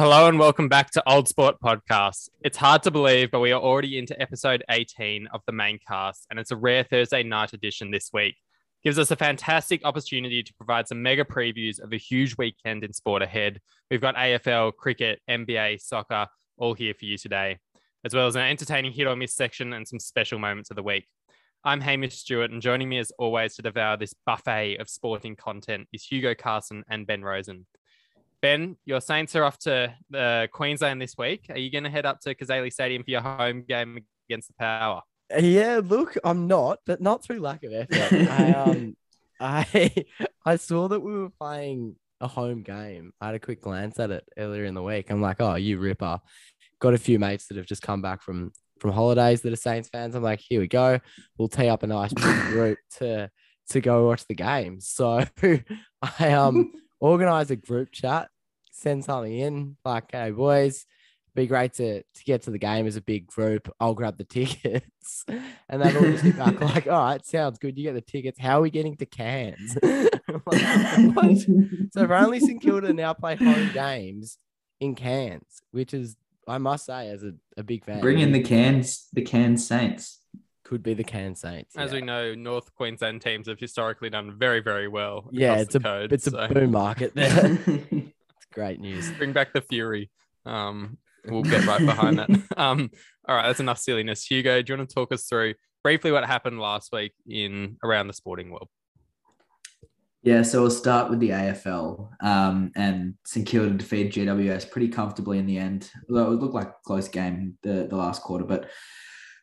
Hello and welcome back to Old Sport Podcast. It's hard to believe, but we are already into episode 18 of the main cast, and it's a rare Thursday night edition this week. Gives us a fantastic opportunity to provide some mega previews of a huge weekend in sport ahead. We've got AFL, cricket, NBA, soccer, all here for you today, as well as an entertaining hit or miss section and some special moments of the week. I'm Hamish Stewart, and joining me as always to devour this buffet of sporting content is Hugo Carson and Ben Rosen. Ben, your Saints are off to uh, Queensland this week. Are you going to head up to Cazaly Stadium for your home game against the Power? Yeah, look, I'm not, but not through lack of effort. I um, I I saw that we were playing a home game. I had a quick glance at it earlier in the week. I'm like, oh, you ripper. Got a few mates that have just come back from from holidays that are Saints fans. I'm like, here we go. We'll tee up a nice group to to go watch the game. So I um organize a group chat, send something in, like, hey boys, be great to to get to the game as a big group. I'll grab the tickets. And then we'll just get back like, all right, sounds good. You get the tickets. How are we getting to Cairns? like, so apparently St Kilda now play home games in Cairns, which is I must say, as a, a big fan. Bring in the Cairns, the Cairns Saints. Could be the Cairns Saints. As yeah. we know, North Queensland teams have historically done very, very well. Yeah, it's a code, it's so. a boom market there. it's great news. Bring back the Fury. Um, we'll get right behind that. Um, all right, that's enough silliness. Hugo, do you want to talk us through briefly what happened last week in around the sporting world? Yeah, so we'll start with the AFL. Um, and St Kilda defeated GWS pretty comfortably in the end. Although it looked like a close game the, the last quarter, but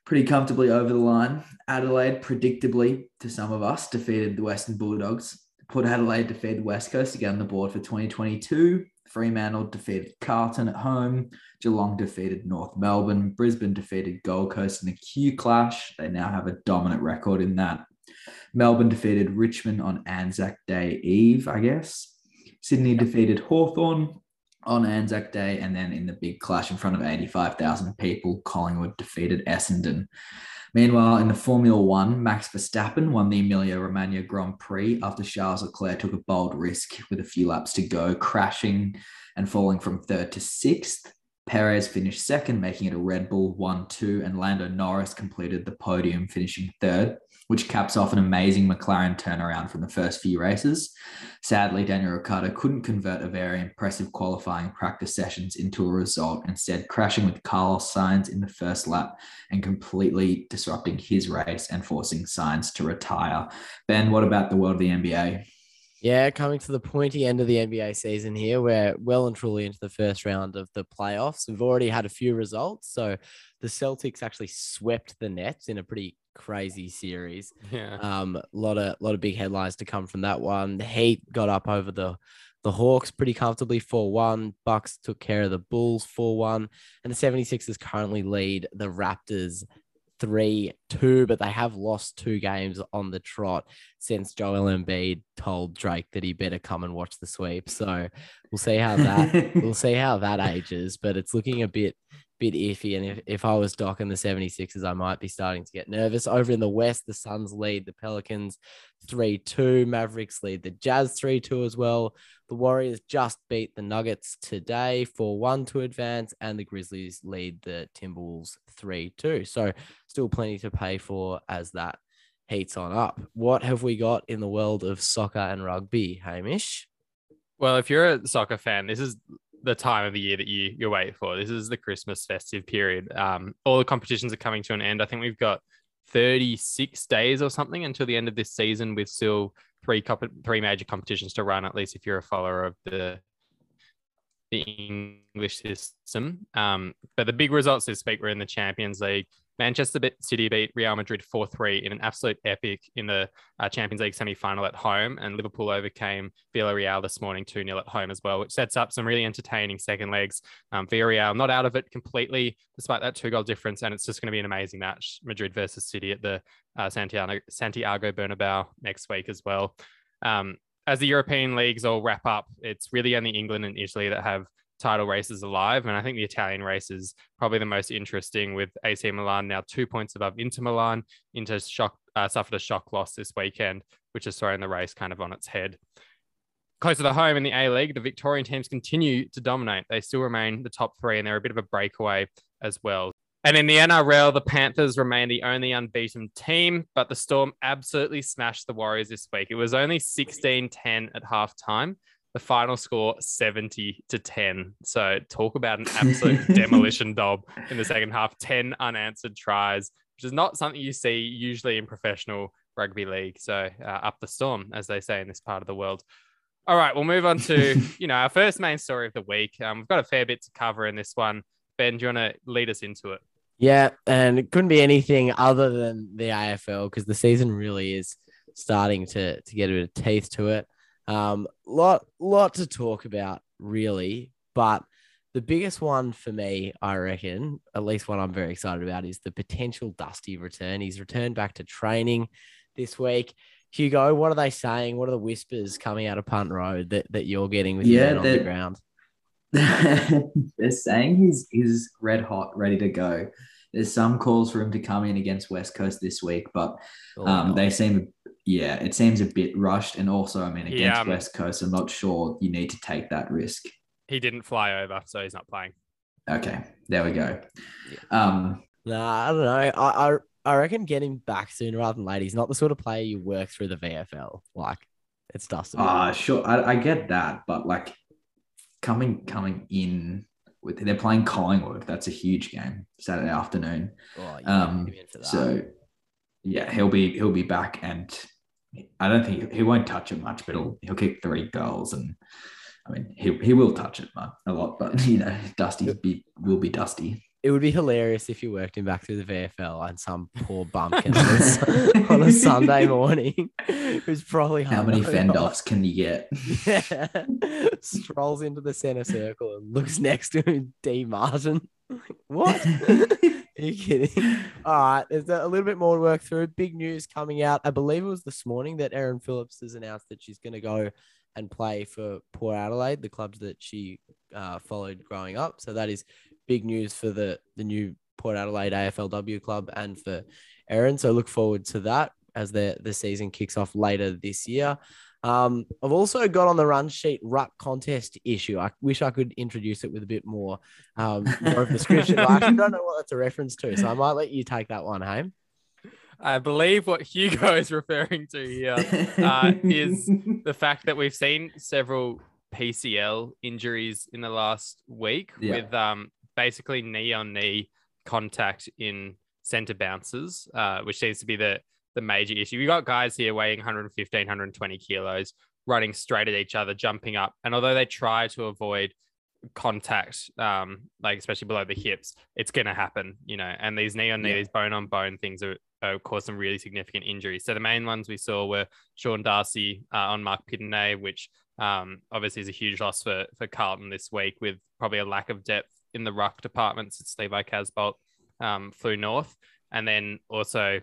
pretty comfortably over the line. Adelaide, predictably to some of us, defeated the Western Bulldogs. Port Adelaide defeated West Coast again on the board for 2022. Fremantle defeated Carlton at home. Geelong defeated North Melbourne. Brisbane defeated Gold Coast in a Q clash. They now have a dominant record in that. Melbourne defeated Richmond on Anzac Day Eve, I guess. Sydney defeated Hawthorn on Anzac Day, and then in the big clash in front of 85,000 people, Collingwood defeated Essendon. Meanwhile, in the Formula One, Max Verstappen won the Emilia Romagna Grand Prix after Charles Leclerc took a bold risk with a few laps to go, crashing and falling from third to sixth. Perez finished second, making it a Red Bull 1 2, and Lando Norris completed the podium, finishing third which caps off an amazing McLaren turnaround from the first few races. Sadly, Daniel Ricciardo couldn't convert a very impressive qualifying practice sessions into a result, instead crashing with Carlos Sainz in the first lap and completely disrupting his race and forcing Sainz to retire. Ben, what about the world of the NBA? Yeah, coming to the pointy end of the NBA season here. We're well and truly into the first round of the playoffs. We've already had a few results. So the Celtics actually swept the Nets in a pretty crazy series. Yeah. Um, a lot of lot of big headlines to come from that one. The Heat got up over the the Hawks pretty comfortably 4-1. Bucks took care of the Bulls 4-1. And the 76ers currently lead the Raptors 3-2, but they have lost two games on the trot since Joel Embiid told Drake that he better come and watch the sweep. So we'll see how that we'll see how that ages, but it's looking a bit bit iffy. And if, if I was docking the 76ers, I might be starting to get nervous. Over in the West, the Suns lead the Pelicans 3 2. Mavericks lead the Jazz 3 2 as well. The Warriors just beat the Nuggets today 4 1 to advance, and the Grizzlies lead the Timberwolves 3 2. So still plenty to pay for as that heats on up. What have we got in the world of soccer and rugby, Hamish? Well, if you're a soccer fan, this is the time of the year that you you wait for. This is the Christmas festive period. Um, all the competitions are coming to an end. I think we've got 36 days or something until the end of this season, with still three cup three major competitions to run. At least if you're a follower of the the English system. Um, but the big results this week were in the Champions League. Manchester City beat Real Madrid 4 3 in an absolute epic in the uh, Champions League semi final at home. And Liverpool overcame Villarreal this morning 2 0 at home as well, which sets up some really entertaining second legs. Um, Villarreal not out of it completely, despite that two goal difference. And it's just going to be an amazing match Madrid versus City at the uh, Santiago, Santiago Bernabeu next week as well. Um, as the European leagues all wrap up, it's really only England and Italy that have title races alive. And I think the Italian race is probably the most interesting with AC Milan now two points above Inter Milan. Inter shock, uh, suffered a shock loss this weekend, which is throwing the race kind of on its head. closer to home in the A League, the Victorian teams continue to dominate. They still remain the top three, and they're a bit of a breakaway as well. And in the NRL, the Panthers remain the only unbeaten team, but the Storm absolutely smashed the Warriors this week. It was only 16 10 at halftime. The final score 70 to 10. So talk about an absolute demolition dob in the second half. 10 unanswered tries, which is not something you see usually in professional rugby league. So uh, up the storm, as they say in this part of the world. All right, we'll move on to you know our first main story of the week. Um, we've got a fair bit to cover in this one. Ben, do you want to lead us into it? Yeah, and it couldn't be anything other than the AFL because the season really is starting to to get a bit of teeth to it. Um, lot lot to talk about really, but the biggest one for me, I reckon, at least one I'm very excited about, is the potential Dusty return. He's returned back to training this week. Hugo, what are they saying? What are the whispers coming out of Punt Road that, that you're getting with Yeah, your man on the ground? They're saying he's he's red hot, ready to go. There's some calls for him to come in against West Coast this week, but Oh, um, no. they seem, yeah, it seems a bit rushed. And also, I mean, He, against um, West Coast, I'm not sure you need to take that risk. He didn't fly over, so he's not playing. Okay, there we go. Um, Nah, I don't know. I, I I reckon get him back sooner rather than later. He's not the sort of player you work through the VFL. Like it's Dustin. uh, sure, I, I get that, but like coming coming in with they're playing Collingwood. That's a huge game Saturday afternoon. Oh, you Um, get him in for that. so yeah, he'll be he'll be back, and I don't think he won't touch it much, but he'll he'll kick three goals, and I mean he he will touch it a lot, but you know Dusty be will be Dusty. it would be hilarious if you worked him back through the VFL and some poor bumpkin on a, s- on a Sunday morning who's probably How many fend offs can you get? Yeah. Strolls into the center circle and looks next to him, D Martin. what? Are you kidding? All right, there's a little bit more to work through. Big news coming out. I believe it was this morning that Erin Phillips has announced that she's going to go and play for Port Adelaide, the clubs that she uh, followed growing up. So that is big news for the the new Port Adelaide AFLW club and for Erin. So look forward to that as the the season kicks off later this year. Um, I've also got on the run sheet ruck contest issue. I wish I could introduce it with a bit more, um, more of a description. but I actually don't know what that's a reference to, so I might let you take that one, home. I believe what Hugo is referring to here uh, is the fact that we've seen several PCL injuries in the last week Yeah. with um, basically knee on knee contact in center bounces, uh, which seems to be the, the major issue. We got guys here weighing 115, 120 kilos, running straight at each other, jumping up. And although they try to avoid contact, um, like especially below the hips, it's going to happen, you know. And these knee on knee, Yeah. these bone on bone things are, are cause some really significant injuries. So the main ones we saw were Sean Darcy uh, on Marc Pittonet, which um, obviously is a huge loss for for Carlton this week, with probably a lack of depth in the ruck department since Levi Casboult um, flew north, and then also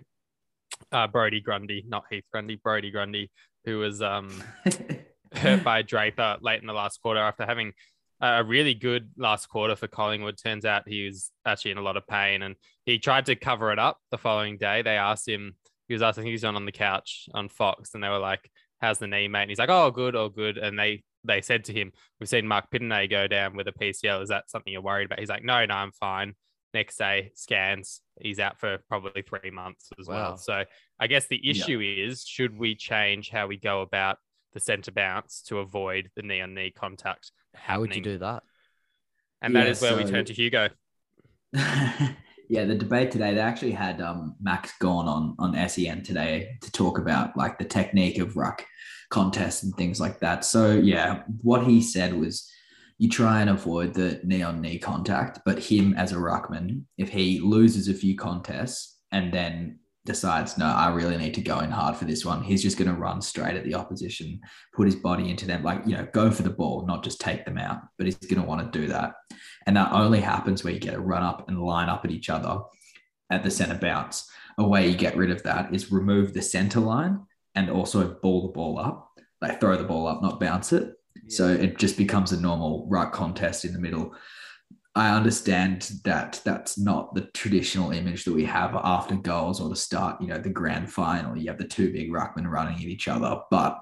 uh, Brodie Grundy, not Heath Grundy, Brodie Grundy, who was um, hurt by Draper late in the last quarter after having a really good last quarter for Collingwood. Turns out he was actually in a lot of pain and he tried to cover it up the following day. They asked him, he was asked, I think he was on, on the couch on Fox and they were like, How's the knee, mate? And he's like, Oh, good, all good. And they they said to him, We've seen Marc Pittonet go down with a PCL. Is that something you're worried about? He's like, No, no, I'm fine. Next day, scans, he's out for probably three months as Wow. well. So I guess the Yeah. issue is should we change how we go about the centre bounce to avoid the knee on knee contact? How would you do that? And that Yeah, is where we turn to Hugo. yeah, the debate today, they actually had um, Max Gawn on on SEN today to talk about like the technique of ruck contests and things like that. So yeah, what he said was you try and avoid the knee on knee contact, but him as a ruckman, if he loses a few contests and then decides, no, I really need to go in hard for this one, he's just going to run straight at the opposition, put his body into them, like, you know, go for the ball, not just take them out, but he's going to want to do that. And that only happens where you get a run up and line up at each other at the center bounce. A way you get rid of that is remove the center line and also ball the ball up, like throw the ball up, not bounce it. So it just becomes a normal right contest in the middle. I understand that that's not the traditional image that we have after goals or to start, you know, the grand final. You have the two big ruckmen running at each other, but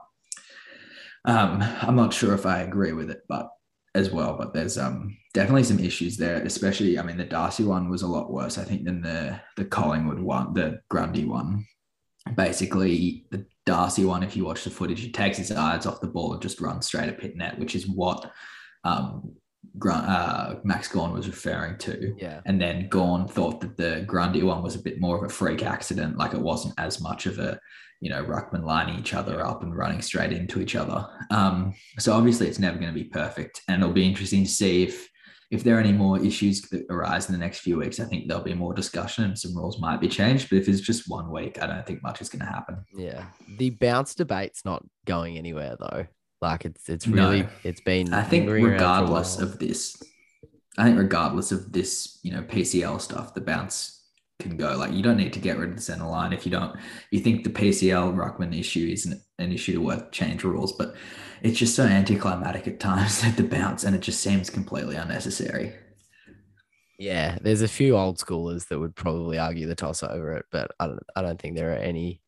Um, I'm not sure if I agree with it, but as well, but there's um definitely some issues there, especially I mean the Darcy one was a lot worse, I think, than the the Collingwood one, the Grundy one. Basically, the Darcy one, if you watch the footage, he takes his eyes off the ball and just runs straight at Pittonet, which is what um uh, Max Gawn was referring to. Yeah. And then Gawn thought that the Grundy one was a bit more of a freak accident, like it wasn't as much of a, you know, ruckman lining each other up and running straight into each other. Um, so obviously it's never going to be perfect, and it'll be interesting to see if if there are any more issues that arise in the next few weeks. I think there'll be more discussion and some rules might be changed. But if it's just one week, I don't think much is going to happen. Yeah. The bounce debate's not going anywhere though. Like it's it's really No. it's been. I think lingering around for a regardless of this, I think regardless of this, you know, PCL stuff, the bounce can go. Like you don't need to get rid of the center line if you don't. You think the PCL ruckman issue isn't an issue to worth change rules, but it's just so anticlimactic at times at the bounce, and it just seems completely unnecessary. Yeah, there's a few old schoolers that would probably argue the toss over it, but I don't I don't think there are any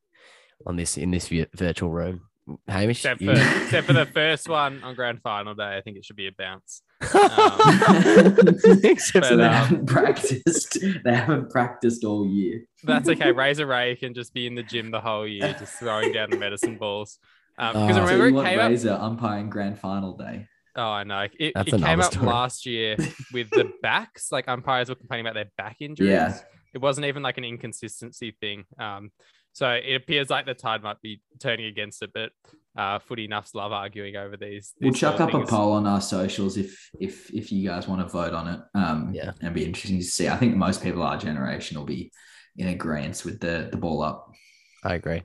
on this in this virtual room. Hamish, Except you- except for the first one on grand final day, I think it should be a bounce. Except so for they um, haven't practiced. They haven't practiced all year. That's okay. Razor Ray can just be in the gym the whole year, just throwing down the medicine balls. Because Oh. remember, so you it want came up. Razor umpiring grand final day. Oh, I know. It, it came up story. last year with the backs. Like umpires were complaining about their back injuries. Yeah. It wasn't even like an inconsistency thing. Um, so it appears like the tide might be turning against it, but uh, footy nuffs love arguing over these. We'll chuck up of a poll on our socials if if if you guys want to vote on it. Um, Yeah. and be interesting to see. I think most people our generation will be in agreement with the the ball up. I agree.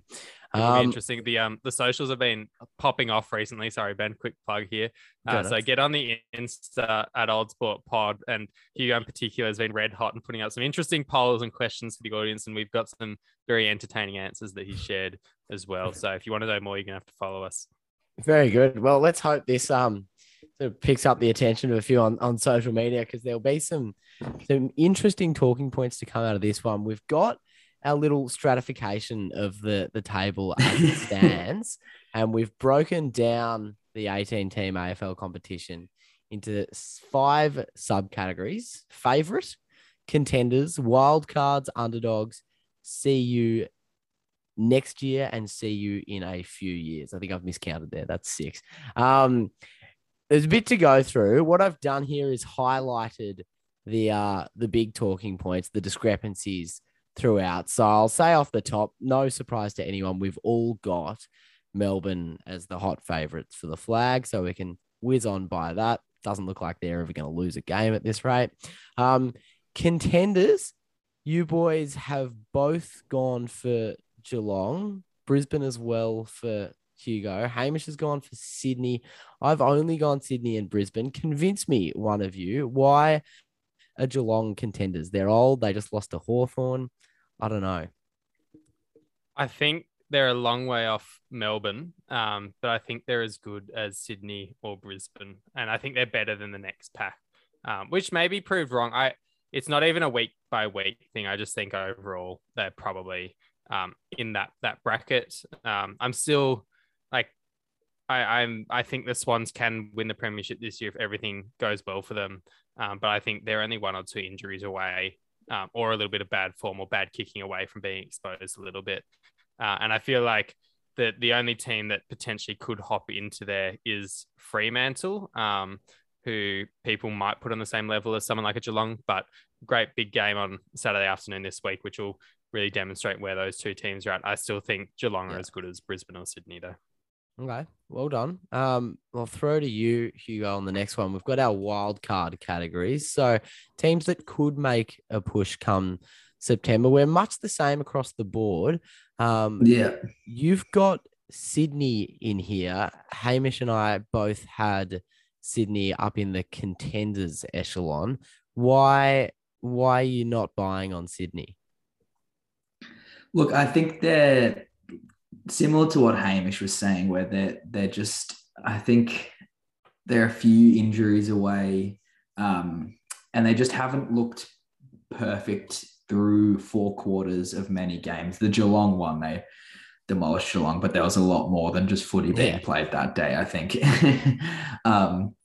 Um, interesting. The um the socials have been popping off recently. Sorry, Ben. Quick plug here. Uh, so get on the Insta at Old Sport Pod, and Hugo in particular has been red hot and putting out some interesting polls and questions for the audience, and we've got some very entertaining answers that he shared as well. So if you want to know more, you're gonna have to follow us. Very good. Well, let's hope this um sort of picks up the attention of a few on, on social media because there'll be some some interesting talking points to come out of this one. We've got our little stratification of the the table as it stands, and we've broken down the 18 team AFL competition into five subcategories: favorite, contenders, wild cards, underdogs, CU next year and see you in a few years. I think I've miscounted there. That's six. Um, there's a bit to go through. What I've done here is highlighted the uh the big talking points, the discrepancies throughout. So I'll say off the top, no surprise to anyone, we've all got Melbourne as the hot favorites for the flag, so we can whiz on by that. Doesn't look like they're ever going to lose a game at this rate. Um, contenders, you boys have both gone for Geelong, Brisbane as well for Hugo. Hamish has gone for Sydney. I've only gone Sydney and Brisbane. Convince me, one of you, why are Geelong contenders? They're old. They just lost to Hawthorn. I don't know. I think they're a long way off Melbourne, um, but I think they're as good as Sydney or Brisbane, and I think they're better than the next pack, um, which may be proved wrong. I it's not even a week by week thing. I just think overall they're probably um, in that that bracket. Um, I'm still like I, I'm I think the Swans can win the premiership this year if everything goes well for them, um, but I think they're only one or two injuries away. Um, or a little bit of bad form or bad kicking away from being exposed a little bit. Uh, and I feel like the the only team that potentially could hop into there is Fremantle, um, who people might put on the same level as someone like a Geelong, but great big game on Saturday afternoon this week, which will really demonstrate where those two teams are at. I still think Geelong are as good as Brisbane or Sydney, though. Okay, well done. Um, I'll throw to you, Hugo, on the next one. We've got our wild card categories. So teams that could make a push come September. We're much the same across the board. Um, Yeah. You've got Sydney in here. Hamish and I both had Sydney up in the contenders echelon. Why why are you not buying on Sydney? Look, I think they're similar to what Hamish was saying, where they're they're just. I think they're a few injuries away, um, and they just haven't looked perfect through four quarters of many games. The Geelong one, they demolished Geelong, but there was a lot more than just footy being Yeah. played that day, I think. um,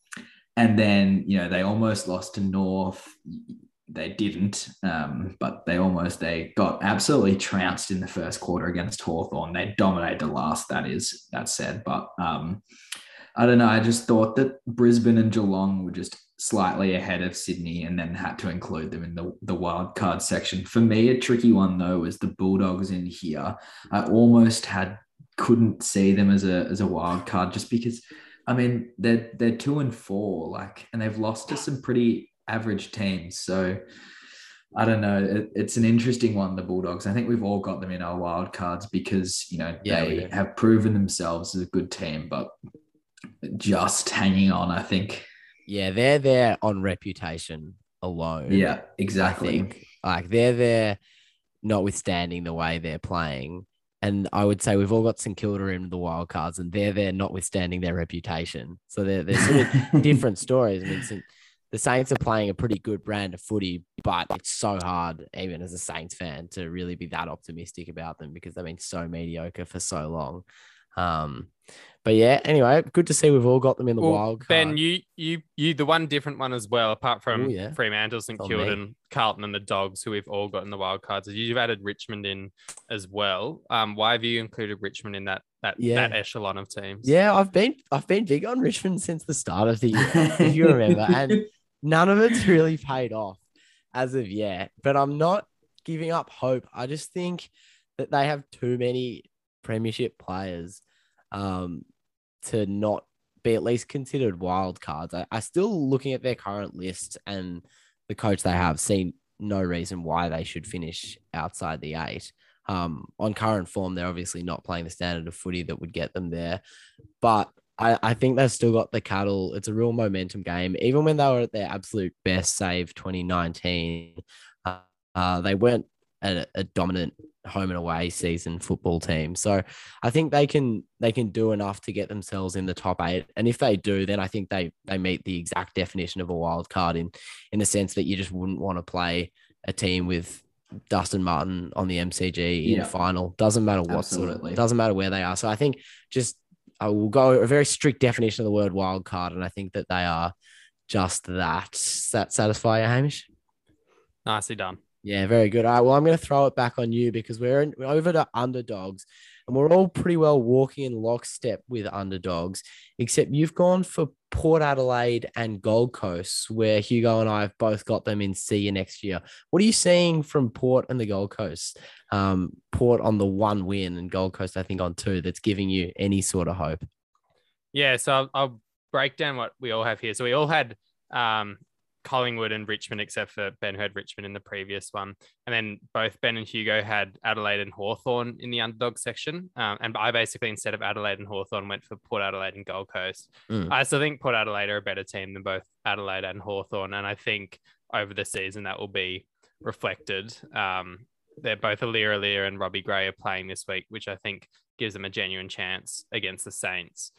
and then, you know, they almost lost to North. They didn't, um, but they almost they got absolutely trounced in the first quarter against Hawthorn. They dominated the last, that is, that said. But um, I don't know. I just thought that Brisbane and Geelong were just slightly ahead of Sydney and then had to include them in the, the wild card section. For me, a tricky one though was the Bulldogs in here. I almost had couldn't see them as a as a wild card just because I mean they're they're two and four, like and they've lost to some pretty average teams. So I don't know. It, it's an interesting one, the Bulldogs. I think we've all got them in our wild cards because you know Yeah, they have proven themselves as a good team, but just hanging on, I think. Yeah, they're there on reputation alone. Yeah, I exactly. think like they're there, notwithstanding the way they're playing. And I would say we've all got St Kilda in the wild cards, and they're there, notwithstanding their reputation. So they're they're sort of different stories. I mean, St- the Saints are playing a pretty good brand of footy, but it's so hard, even as a Saints fan, to really be that optimistic about them because they've been so mediocre for so long. Um, but yeah, anyway, good to see we've all got them in the Well, wild card. Ben, you you you the one different one as well, apart from Ooh, yeah. Fremantle, St on Kilda, and Carlton and the Dogs, who we've all got in the wild cards. is You've added Richmond in as well. Um, why have you included Richmond in that that Yeah. that echelon of teams? yeah, I've been I've been big on Richmond since the start of the year, if you remember, and none of it's really paid off as of yet. But I'm not giving up hope. I just think that they have too many premiership players um, to not be at least considered wild cards. I, I still looking at their current list and the coach they have seen no reason why they should finish outside the eight. Um, on current form, they're obviously not playing the standard of footy that would get them there, but I, I think they've still got the cattle. It's a real momentum game. Even when they were at their absolute best, save 2019, uh, uh, they weren't a, a dominant home and away season football team. So I think they can they can do enough to get themselves in the top eight. And if they do, then I think they they meet the exact definition of a wild card in in the sense that you just wouldn't want to play a team with Dustin Martin on the MCG in Yeah. final. Doesn't matter what sort Absolutely. of doesn't matter where they are. So I think just I will go a very strict definition of the word wild card, and I think that they are just that. Does that satisfy you, Hamish? nicely done. Yeah, very good. All right, well, I'm going to throw it back on you because we're, in, we're over to underdogs, and we're all pretty well walking in lockstep with underdogs, except you've gone for Port Adelaide and Gold Coast, where Hugo and I have both got them in you next year. What are you seeing from Port and the Gold Coast? Um, Port on the one win, and Gold Coast, I think, on two. That's giving you any sort of hope. Yeah, so I'll, I'll break down what we all have here. So we all had um, Collingwood and Richmond, except for Ben who had Richmond in the previous one. And then both Ben and Hugo had Adelaide and Hawthorn in the underdog section. Um, and I basically, instead of Adelaide and Hawthorn, went for Port Adelaide and Gold Coast. Mm. I still think Port Adelaide are a better team than both Adelaide and Hawthorn. And I think over the season that will be reflected. Um, they're both Aliir Aliir and Robbie Gray are playing this week, which I think gives them a genuine chance against the Saints.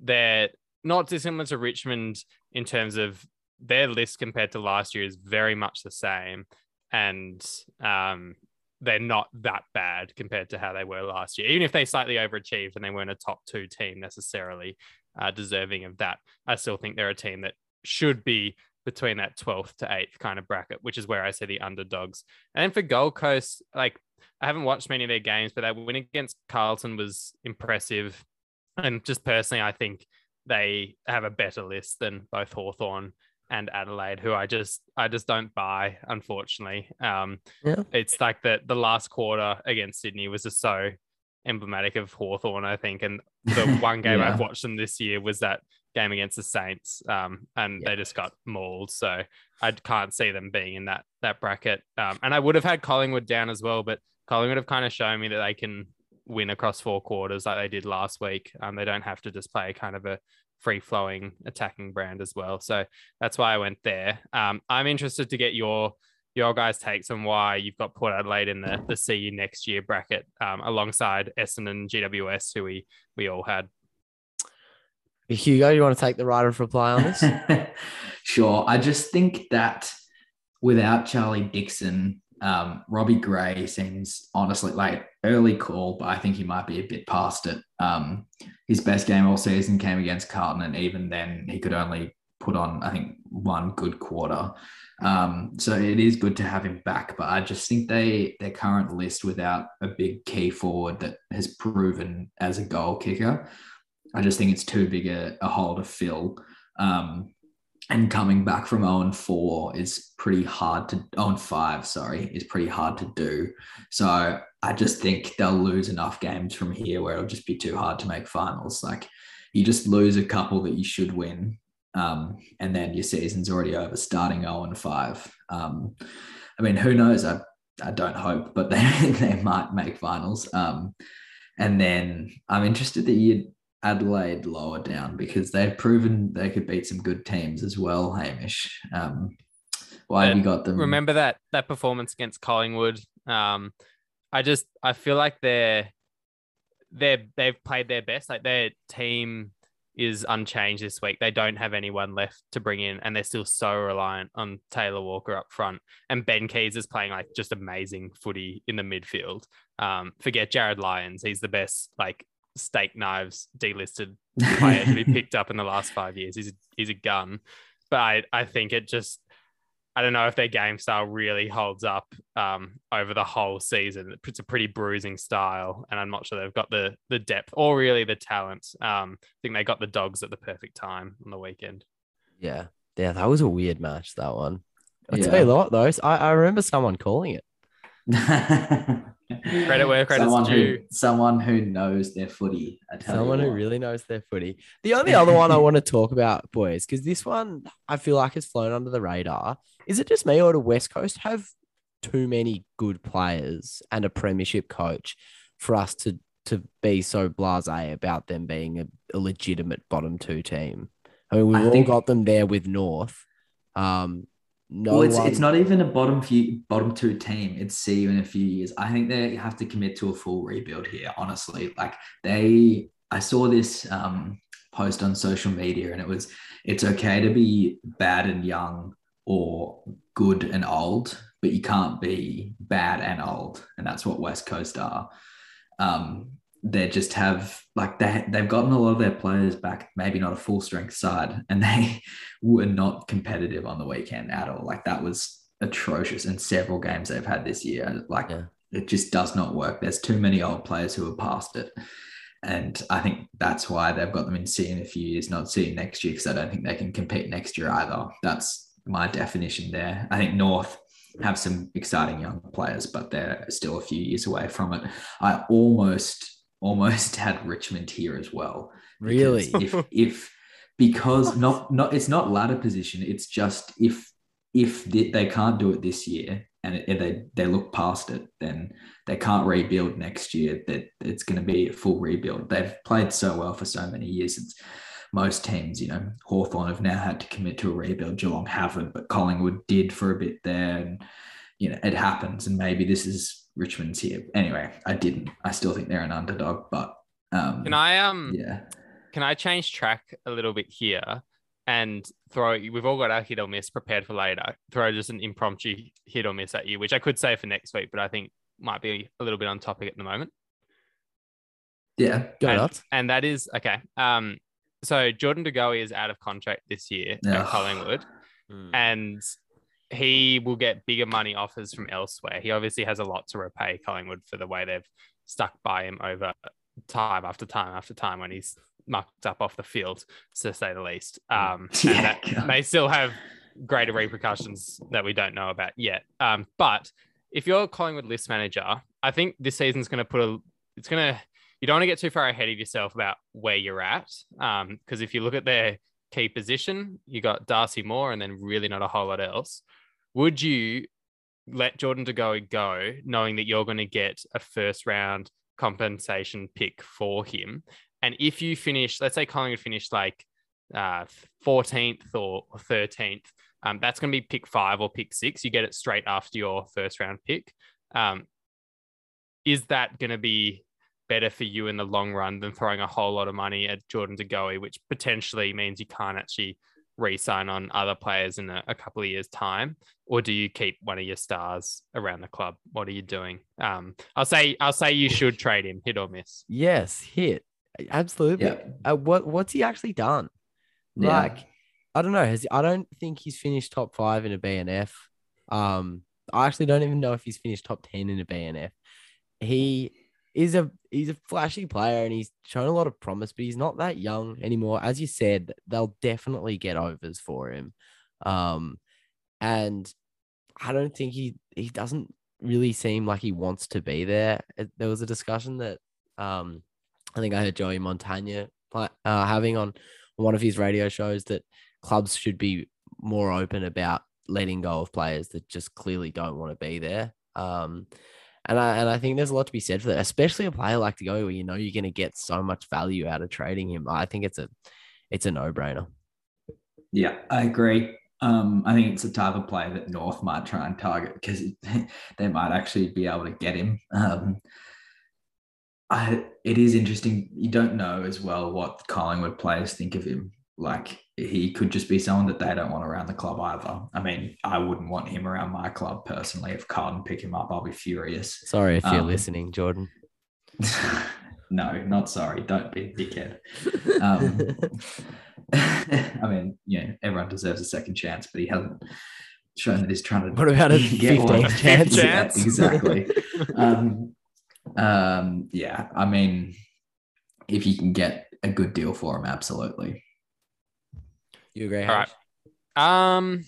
They're not dissimilar to Richmond in terms of their list compared to last year is very much the same. And um, they're not that bad compared to how they were last year. Even if they slightly overachieved and they weren't a top two team necessarily uh, deserving of that, I still think they're a team that should be between that 12th to 8th kind of bracket, which is where I see the underdogs. And then for Gold Coast, like I haven't watched many of their games, but that win against Carlton was impressive. And just personally, I think they have a better list than both Hawthorn and Adelaide, who I just I just don't buy, unfortunately. Um, Yeah. it's like the the last quarter against Sydney was just so emblematic of Hawthorn, I think. And the one game Yeah. I've watched them this year was that game against the Saints. Um, and Yeah. they just got mauled. So I can't see them being in that that bracket. Um, and I would have had Collingwood down as well, but Collingwood have kind of shown me that they can win across four quarters like they did last week. Um, they don't have to just play kind of a free flowing attacking brand as well. So that's why I went there. Um, I'm interested to get your your guys' takes on why you've got Port Adelaide in the the see you next year bracket um, alongside Essendon and GWS, who we we all had. Hugo, you want to take the right of reply on this? sure. I just think that without Charlie Dixon, Um, Robbie Gray seems honestly like early call, but I think he might be a bit past it. Um, his best game all season came against Carlton, and even then, he could only put on, I think, one good quarter. Um, so it is good to have him back, but I just think they their current list without a big key forward that has proven as a goal kicker, I just think it's too big a, a hole to fill. Um, and coming back from 0 and 4 is pretty hard to 0 and 5, sorry, is pretty hard to do. So I just think they'll lose enough games from here where it'll just be too hard to make finals. Like you just lose a couple that you should win. Um, and then your season's already over starting 0 and 5. Um, I mean, who knows? I, I don't hope, but they, they might make finals. Um, and then I'm interested that you Adelaide lower down because they've proven they could beat some good teams as well, Hamish. Um, why have you got them? Remember that that performance against Collingwood. Um, I just I feel like they're they're they've played their best. Like their team is unchanged this week. They don't have anyone left to bring in, and they're still so reliant on Taylor Walker up front. And Ben Keays is playing like just amazing footy in the midfield. Um, forget Jarryd Lyons; he's the best like steak knives delisted player to be picked up in the last five years. He's a, he's a gun, but I, I think it just I don't know if their game style really holds up um, over the whole season. It's a pretty bruising style, and I'm not sure they've got the the depth or really the talent. Um, I think they got the dogs at the perfect time on the weekend. Yeah, yeah, that was a weird match. That one. I Yeah. tell you what, though, I, I remember someone calling it. Credit where credit's someone due. Who, someone who knows their footy. I tell you Someone who really knows their footy. The only other one I want to talk about, boys, because this one I feel like has flown under the radar. Is it just me or do West Coast have too many good players and a premiership coach for us to to be so blasé about them being a, a legitimate bottom two team? I mean, we've I all think- got them there with North. Um, no well, it's, one- it's not even a bottom few bottom two team. It's see you in a few years. I think they have to commit to a full rebuild here. Honestly, like they, I saw this um, post on social media, and it was, it's okay to be bad and young or good and old, but you can't be bad and old, and that's what West Coast are. Um, they just have like they they've gotten a lot of their players back, maybe not a full strength side, and they were not competitive on the weekend at all. Like that was atrocious in several games they've had this year. Like Yeah. it just does not work. There's too many old players who are past it. And I think that's why they've got them in C in a few years, not C next year, because I don't think they can compete next year either. That's my definition there. I think North have some exciting young players, but they're still a few years away from it. I almost almost had Richmond here as well. really. If if because not not it's not ladder position. It's just if if they, they can't do it this year and it, they they look past it, then they can't rebuild next year. That it's going to be a full rebuild. They've played so well for so many years. It's most teams, you know, Hawthorn have now had to commit to a rebuild. Geelong haven't, but Collingwood did for a bit there, and you know it happens. And maybe this is Richmond's here. Anyway, I didn't. I still think they're an underdog, but um, Can I um yeah. can I change track a little bit here and throw we've all got our hit or miss prepared for later. Throw just an impromptu hit or miss at you, which I could say for next week, but I think might be a little bit on topic at the moment. Yeah. Go and, nuts. and that is okay. Um so Jordan De DeGoey is out of contract this year at Collingwood Mm. and he will get bigger money offers from elsewhere. He obviously has a lot to repay Collingwood for the way they've stuck by him over time after time after time when he's mucked up off the field, to say the least. Um, and Yeah, that may still have greater repercussions that we don't know about yet. Um, but if you're a Collingwood list manager, I think this season's going to put a, it's going to, you don't want to get too far ahead of yourself about where you're at. Um, because if you look at their key position, you got Darcy Moore and then really not a whole lot else. Would you let Jordan DeGoey go, knowing that you're going to get a first round compensation pick for him? And if you finish, let's say Collingwood finished like uh, 14th or, or 13th, um, that's going to be pick five or pick six. You get it straight after your first round pick. Um, is that going to be better for you in the long run than throwing a whole lot of money at Jordan DeGoey, which potentially means you can't actually re-sign on other players in a, a, couple of years' time, or do you keep one of your stars around the club? What are you doing? Um, I'll say I'll say you should trade him, hit or miss. Yes, hit. Absolutely. Yeah. Uh, what what's he actually done? Yeah. Like, I don't know. Has I don't think he's finished top five in a BNF. Um, I actually don't even know if he's finished top ten in a BNF. He is a he's a flashy player and he's shown a lot of promise, but he's not that young anymore. As you said, they'll definitely get overs for him. Um, and I don't think he he doesn't really seem like he wants to be there. There was a discussion that um I think I heard Joey Montagna uh, having on one of his radio shows that clubs should be more open about letting go of players that just clearly don't want to be there. Um, and I and I think there's a lot to be said for that, especially a player like go where you know you're going to get so much value out of trading him. I think it's a it's a no brainer. Yeah, I agree. Um, I think it's a type of player that North might try and target because they might actually be able to get him. Um, I, it is interesting. You don't know as well what Collingwood players think of him. Like he could just be someone that they don't want around the club either. I mean, I wouldn't want him around my club personally. If Carlton pick him up, I'll be furious. Sorry if you're um, listening, Jordan. no, not sorry. Don't be a dickhead. Um, I mean, you know, everyone deserves a second chance, but he hasn't shown that he's trying to. What about a 15th chance? Yeah, exactly. um, um, yeah, I mean, if you can get a good deal for him, absolutely. You agree? All right. Um,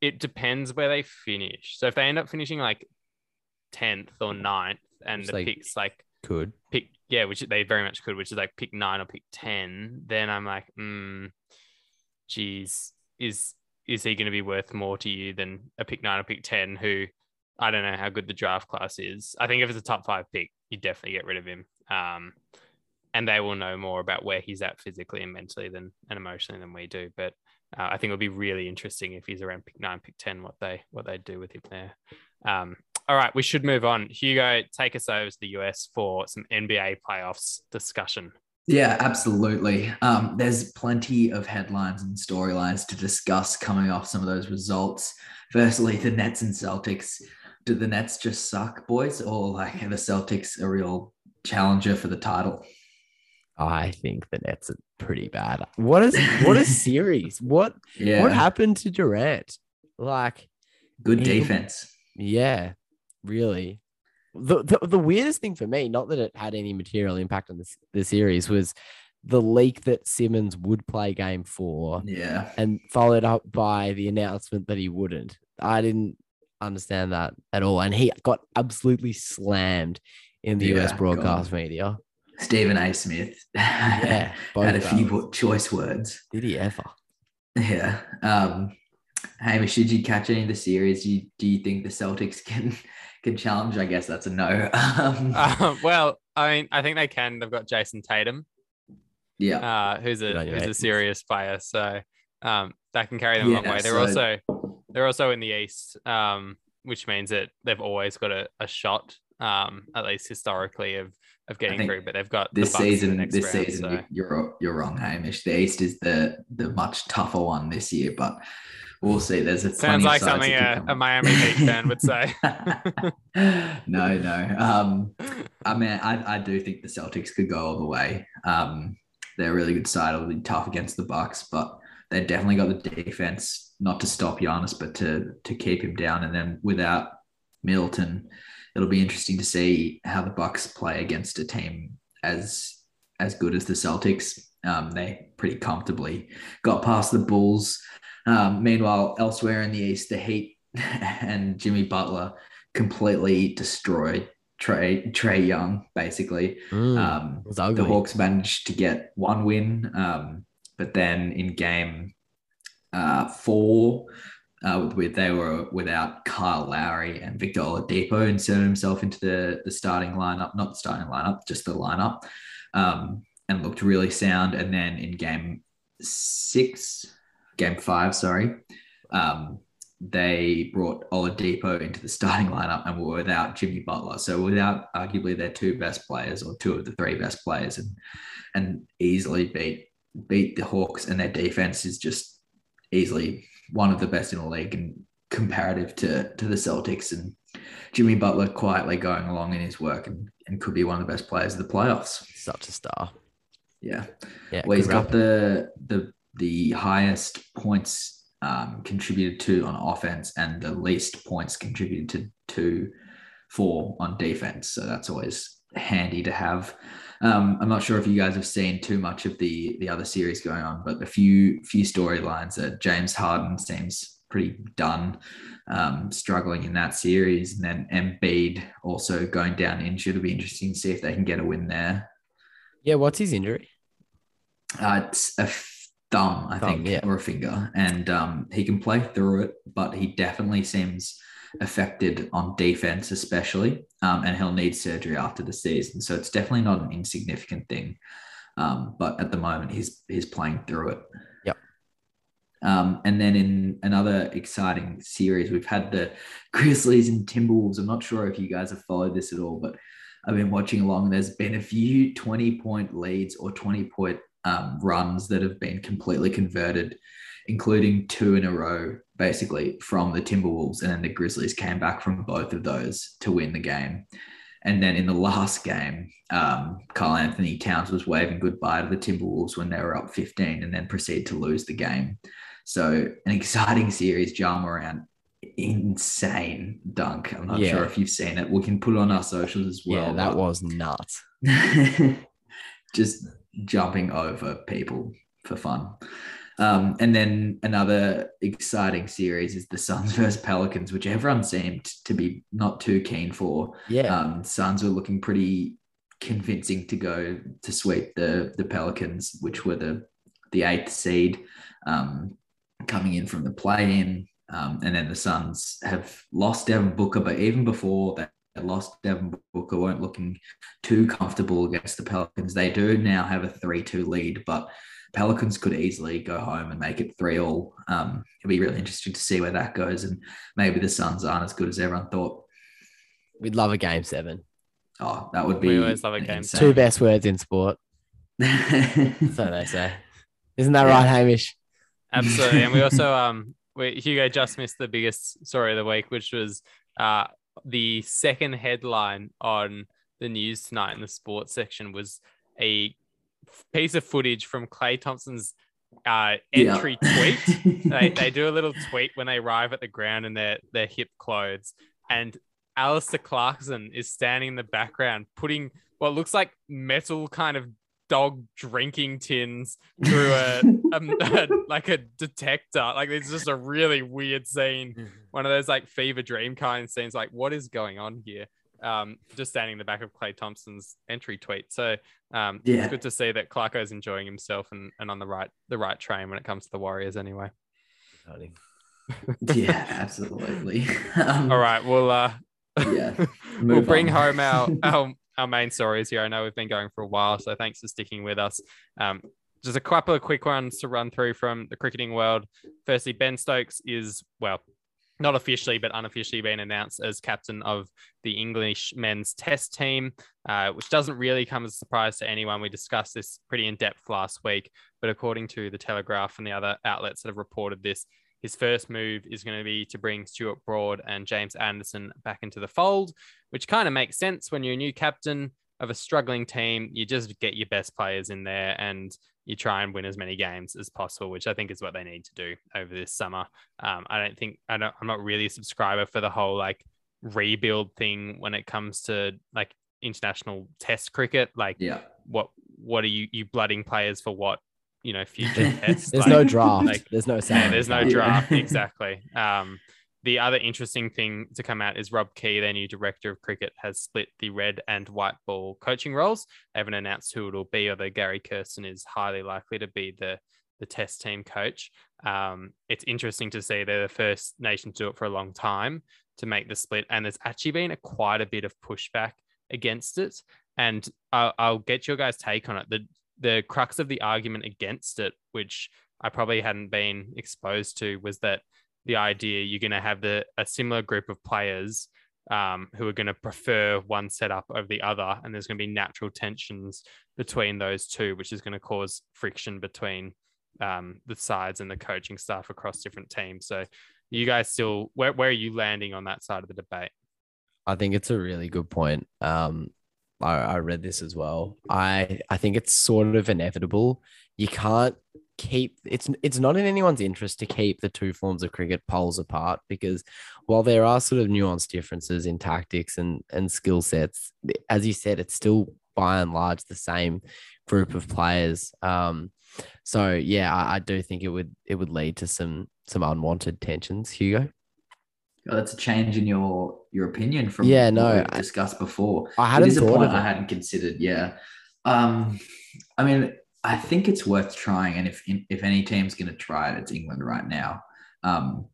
it depends where they finish. So if they end up finishing like tenth or 9th, and the like picks like could pick, yeah, which they very much could, which is like pick nine or pick ten, then I'm like, hmm, geez, is is he going to be worth more to you than a pick nine or pick ten? Who I don't know how good the draft class is. I think if it's a top five pick, you definitely get rid of him. Um, and they will know more about where he's at physically and mentally than and emotionally than we do. But uh, I think it'll be really interesting if he's around pick nine, pick ten, what they what they do with him there. Um, all right, we should move on. Hugo, take us over to the US for some NBA playoffs discussion. Yeah, absolutely. Um, there's plenty of headlines and storylines to discuss coming off some of those results. Firstly, the Nets and Celtics. Do the Nets just suck, boys, or like are the Celtics a real challenger for the title? I think the Nets are pretty bad. What is what a series? What yeah. what happened to Durant? Like good he, defense. Yeah, really. The, the the weirdest thing for me, not that it had any material impact on this the series, was the leak that Simmons would play game four. Yeah. And followed up by the announcement that he wouldn't. I didn't understand that at all. And he got absolutely slammed in the yeah, US broadcast God. media. Stephen A. Smith yeah, had a few choice words. Did he ever? Yeah. Um, Hamish, did you catch any of the series? Do you, do you think the Celtics can can challenge? I guess that's a no. Um, uh, well, I mean, I think they can. They've got Jayson Tatum. Yeah. Uh, who's a who's a serious player, so um, that can carry them yeah, a long way. They're so... also they're also in the East, um, which means that they've always got a, a shot, um, at least historically, of of getting through. But they've got this the season. This round, season, so. you're you're wrong, Hamish. The East is the the much tougher one this year, but we'll see. There's a sounds like something a, a, Miami Heat fan would say. no, no. Um, I mean, I, I do think the Celtics could go all the way. Um, they're a really good side. It'll be tough against the Bucks, but they definitely got the defense not to stop Giannis, but to to keep him down. And then without Middleton, it'll be interesting to see how the Bucks play against a team as as good as the Celtics. Um, they pretty comfortably got past the Bulls. Um, meanwhile, elsewhere in the East, the Heat and Jimmy Butler completely destroyed Trey Trae Young. Basically, mm, um, the Hawks managed to get one win, um, but then in game uh, four, uh, with they were without Kyle Lowry and Victor Oladipo inserted himself into the the starting lineup, not the starting lineup, just the lineup, um, and looked really sound. And then in game six, game five, sorry, um, they brought Oladipo into the starting lineup and were without Jimmy Butler, so without arguably their two best players or two of the three best players, and and easily beat beat the Hawks. And their defense is just easily one of the best in the league and comparative to to the Celtics and Jimmy Butler quietly going along in his work and, and could be one of the best players of the playoffs. Such a star. Yeah. Yeah. Well, he's got the the the highest points um, contributed to on offense and the least points contributed to to for on defense. So that's always handy to have. Um, I'm not sure if you guys have seen too much of the the other series going on, but a few few storylines that James Harden seems pretty done, um, struggling in that series, and then Embiid also going down injured. It'll be interesting to see if they can get a win there. Yeah. What's his injury? Uh, it's a f- thumb, I Thumb, think, yeah. or a finger, and um, he can play through it, but he definitely seems affected on defense, especially, um, and he'll need surgery after the season. So it's definitely not an insignificant thing. Um, but at the moment, he's he's playing through it. Yep. Um, and then in another exciting series, we've had the Grizzlies and Timberwolves. I'm not sure if you guys have followed this at all, but I've been watching along. There's been a few 20 point leads or 20 point um, runs that have been completely converted, including two in a row, basically from the Timberwolves. And then the Grizzlies came back from both of those to win the game. And then in the last game, um, Karl-Anthony Towns was waving goodbye to the Timberwolves when they were up 15 and then proceeded to lose the game. So an exciting series, Ja Morant, insane dunk. I'm not Yeah. sure if you've seen it. We can put it on our socials as well. yeah, that was nuts. just jumping over people for fun. Um, and then another exciting series is the Suns versus Pelicans, which everyone seemed to be not too keen for. Yeah. Um, Suns were looking pretty convincing to go to sweep the the Pelicans, which were the the eighth seed, um, coming in from the play in. Um, and then the Suns have lost Devin Booker, but even before that, they lost Devin Booker, weren't looking too comfortable against the Pelicans. They do now have a 3 2 lead, but Pelicans could easily go home and make it 3 all. Um, it'll be really interesting to see where that goes. And maybe the Suns aren't as good as everyone thought. We'd love a game seven. Oh, that would be. We always love a game insane. Two best words in sport. So they say. Isn't that Yeah. right, Hamish? Absolutely. And we also um we, Hugo just missed the biggest story of the week, which was uh the second headline on the news tonight in the sports section was a piece of footage from Klay Thompson's uh Yeah. entry tweet. They they do a little tweet when they arrive at the ground in their their hip clothes. And Alastair Clarkson is standing in the background putting what looks like metal kind of dog drinking tins through a, a, like a detector. Like it's just a really weird scene. One of those like fever dream kind of scenes. Like what is going on here? Um, just standing in the back of Klay Thompson's entry tweet. So um, Yeah. it's good to see that Clarko's enjoying himself and, and on the right the right train when it comes to the Warriors. Anyway. yeah, absolutely. Um, All right. Well, uh, Yeah. we'll bring on. home our, our our main stories here. I know we've been going for a while, so thanks for sticking with us. Um, just a couple of quick ones to run through from the cricketing world. Firstly, Ben Stokes is well, not officially but unofficially been announced as captain of the English men's Test team, uh, which doesn't really come as a surprise to anyone. We discussed this pretty in depth last week, but according to the Telegraph and the other outlets that have reported this, his first move is going to be to bring Stuart Broad and James Anderson back into the fold, which kind of makes sense when you're a new captain of a struggling team. You just get your best players in there and you try and win as many games as possible, which I think is what they need to do over this summer. Um, I don't think I don't, I'm not really a subscriber for the whole like rebuild thing when it comes to like international test cricket. Like Yeah. what what are you you blooding players for what? You know, future tests. There's Like, no draft. like- There's no yeah, there's no Yeah. draft exactly. Um, the other interesting thing to come out is Rob Key, their new director of cricket, has split the red and white ball coaching roles. They haven't announced who it'll be, although Gary Kirsten is highly likely to be the the test team coach. Um, it's interesting to see they're the first nation to do it for a long time to make the split, and there's actually been a quite a bit of pushback against it. And I'll, I'll get your guys' take on it. The the crux of the argument against it, which I probably hadn't been exposed to, was that the idea you're going to have the a similar group of players um, who are going to prefer one setup over the other, and there's going to be natural tensions between those two, which is going to cause friction between um, the sides and the coaching staff across different teams. So, you guys still where where are you landing on that side of the debate? I think it's a really good point. Um, I, I read this as well. I I think it's sort of inevitable. You can't keep it's it's not in anyone's interest to keep the two forms of cricket poles apart because while there are sort of nuanced differences in tactics and and skill sets, as you said, it's still by and large the same group of players. Um, so yeah, I, I do think it would it would lead to some some unwanted tensions. Hugo. Oh, that's a change in your your opinion from Yeah, no, what I- we've discussed before. I It hadn't is a thought point of I hadn't considered. Yeah, um, I mean, I think it's worth trying, and if if any team's going to try it, it's England right now. Um,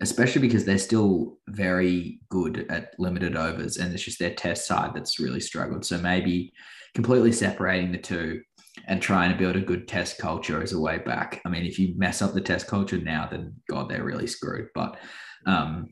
especially because they're still very good at limited overs, and it's just their test side that's really struggled. So maybe completely separating the two and trying to build a good test culture as a way back. I mean, if you mess up the test culture now, then God, they're really screwed. But um,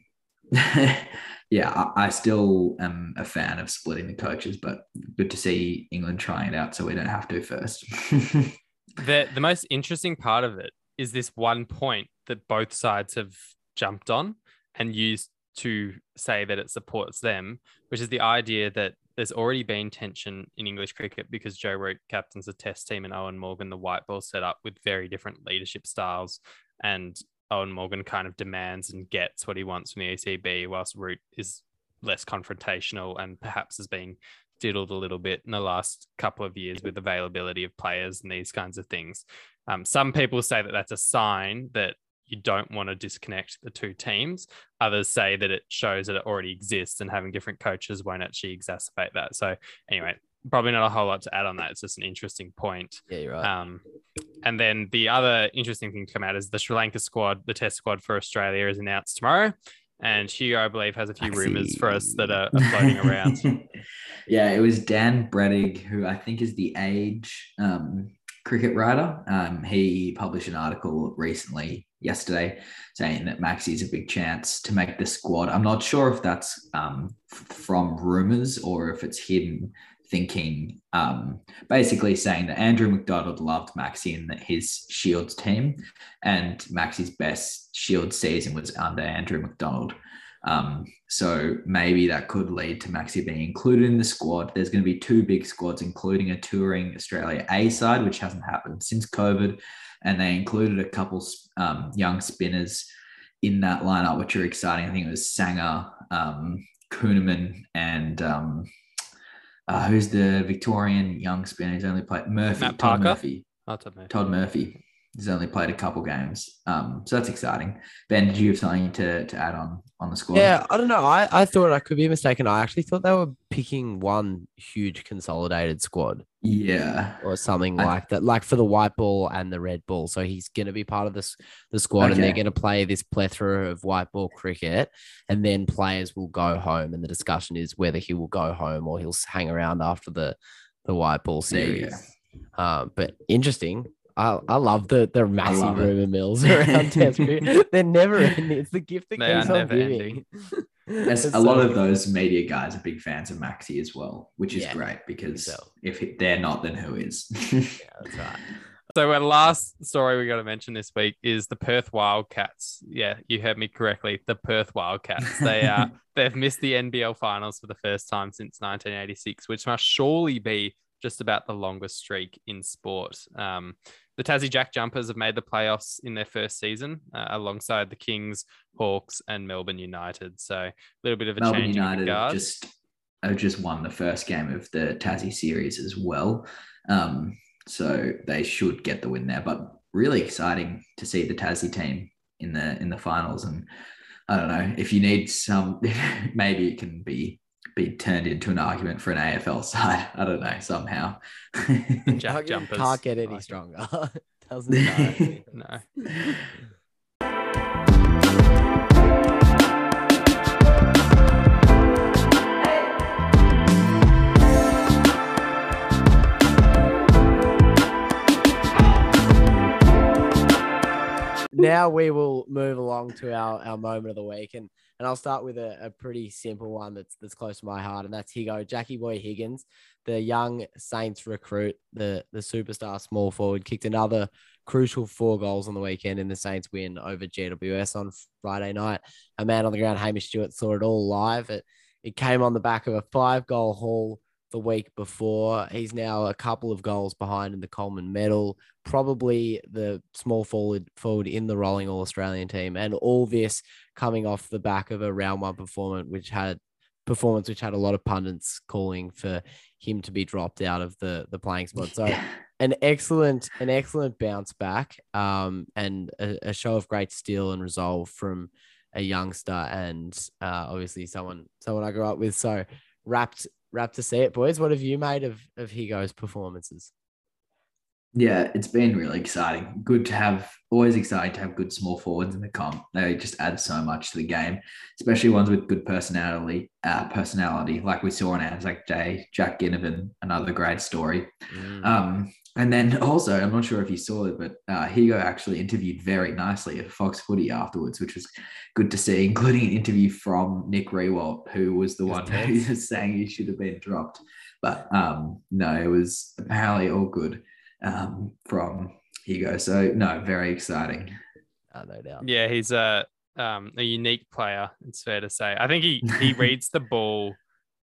yeah, I, I still am a fan of splitting the coaches, but good to see England trying it out so we don't have to first. The the most interesting part of it is this one point that both sides have jumped on and used to say that it supports them, which is the idea that there's already been tension in English cricket because Joe Root captains the test team and Eoin Morgan the white ball set up with very different leadership styles. And Eoin Morgan kind of demands and gets what he wants from the ECB, whilst Root is less confrontational and perhaps has been diddled a little bit in the last couple of years with availability of players and these kinds of things. Um, some people say that that's a sign that you don't want to disconnect the two teams. Others say that it shows that it already exists and having different coaches won't actually exacerbate that. So, anyway, probably not a whole lot to add on that. It's just an interesting point. Yeah, you're right. Um, and then the other interesting thing to come out is the Sri Lanka squad, the test squad for Australia is announced tomorrow. And Hugo, I believe, has a few rumors for us that are, are floating around. yeah, it was Dan Brettig, who I think is the Age um, cricket writer. Um, he published an article recently, yesterday, saying that Maxi is a big chance to make the squad. I'm not sure if that's um, from rumors or if it's hidden thinking, um, basically saying that Andrew McDonald loved Maxi in his Shields team, and Maxi's best Shields season was under Andrew McDonald. Um, so maybe that could lead to Maxi being included in the squad. There's going to be two big squads, including a touring Australia A side, which hasn't happened since COVID, and they included a couple um, young spinners in that lineup, which are exciting. I think it was Sangha, um, Kuhnemann, and um, uh, who's the Victorian young spinner? He's only played Murphy. Matt Todd Parker? Murphy. I don't know. Todd Murphy. He's only played a couple games, um, so that's exciting. Ben, did you have something to, to add on on the squad? Yeah, I don't know. I, I thought I could be mistaken. I actually thought they were picking one huge consolidated squad yeah, or something I- like that, like for the white ball and the red ball. So he's going to be part of this the squad, and they're going to play this plethora of white ball cricket, and then players will go home, and the discussion is whether he will go home or he'll hang around after the the white ball series. Um, but interesting. I, I love the the massive love it. rumor mills around test cricket. They're never ending. It's the gift that They are keeps on never giving. As It's a lot so of those media guys are big fans of Maxi as well, which is Yeah, great because so. if they're not, then who is? Yeah, that's right. So our last story we got to mention this week is the Perth Wildcats. Yeah, you heard me correctly. The Perth Wildcats. They uh they've missed the NBL finals for the first time since 1986, which must surely be just about the longest streak in sport. Um, the Tassie Jack Jumpers have made the playoffs in their first season uh, alongside the Kings, Hawks, and Melbourne United. So a little bit of a Melbourne change in United the have just have just won the first game of the Tassie series as well, um, so they should get the win there. But really exciting to see the Tassie team in the in the finals, and I don't know if you need some, maybe it can be be turned into an argument for an AFL side. I don't know somehow. Jack Can't- Jumpers. Can't get any stronger. Doesn't know. No. now we will move along to our, our moment of the week. And and I'll start with a, a pretty simple one that's that's close to my heart, and that's Higo, Jackie Boy Higgins, the young Saints recruit, the the superstar small forward, kicked another crucial four goals on the weekend in the Saints win over GWS on Friday night. A man on the ground, Hamish Stewart, saw it all live. It, it came on the back of a five goal haul the week before. He's now a couple of goals behind in the Coleman medal, probably the small forward forward in the rolling all Australian team. And all this coming off the back of a round one performance, which had performance which had a lot of pundits calling for him to be dropped out of the the playing spot. So an excellent an excellent bounce back um, and a, a, show of great steel and resolve from a youngster and uh, obviously someone someone I grew up with. So wrapped wrapped to see it, boys. What have you made of of Higo's performances? Yeah, it's been really exciting. Good to have, always exciting to have good small forwards in the comp. They just add so much to the game, especially ones with good personality. Uh, personality, like we saw in Anzac Day, Jack Ginnivan, another great story. Mm. Um, and then also, I'm not sure if you saw it, but uh, Higo actually interviewed very nicely at Fox Footy afterwards, which was good to see, including an interview from Nick Riewoldt, who was the one who was saying he should have been dropped. But um, no, it was apparently all good um, from Higo. So no, very exciting. Uh, no doubt. Yeah, he's a um, a unique player. It's fair to say. I think he he reads the ball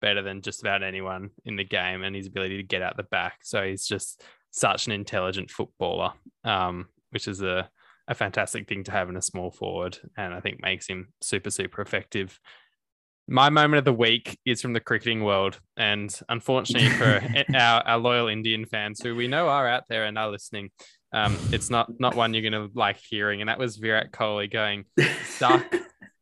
better than just about anyone in the game, and his ability to get out the back. So he's just such an intelligent footballer, um, which is a a fantastic thing to have in a small forward, and I think makes him super super effective my moment of the week is from the cricketing world. And unfortunately for our, our loyal Indian fans who we know are out there and are listening, um, it's not not one you're going to like hearing. And that was Virat Kohli going duck,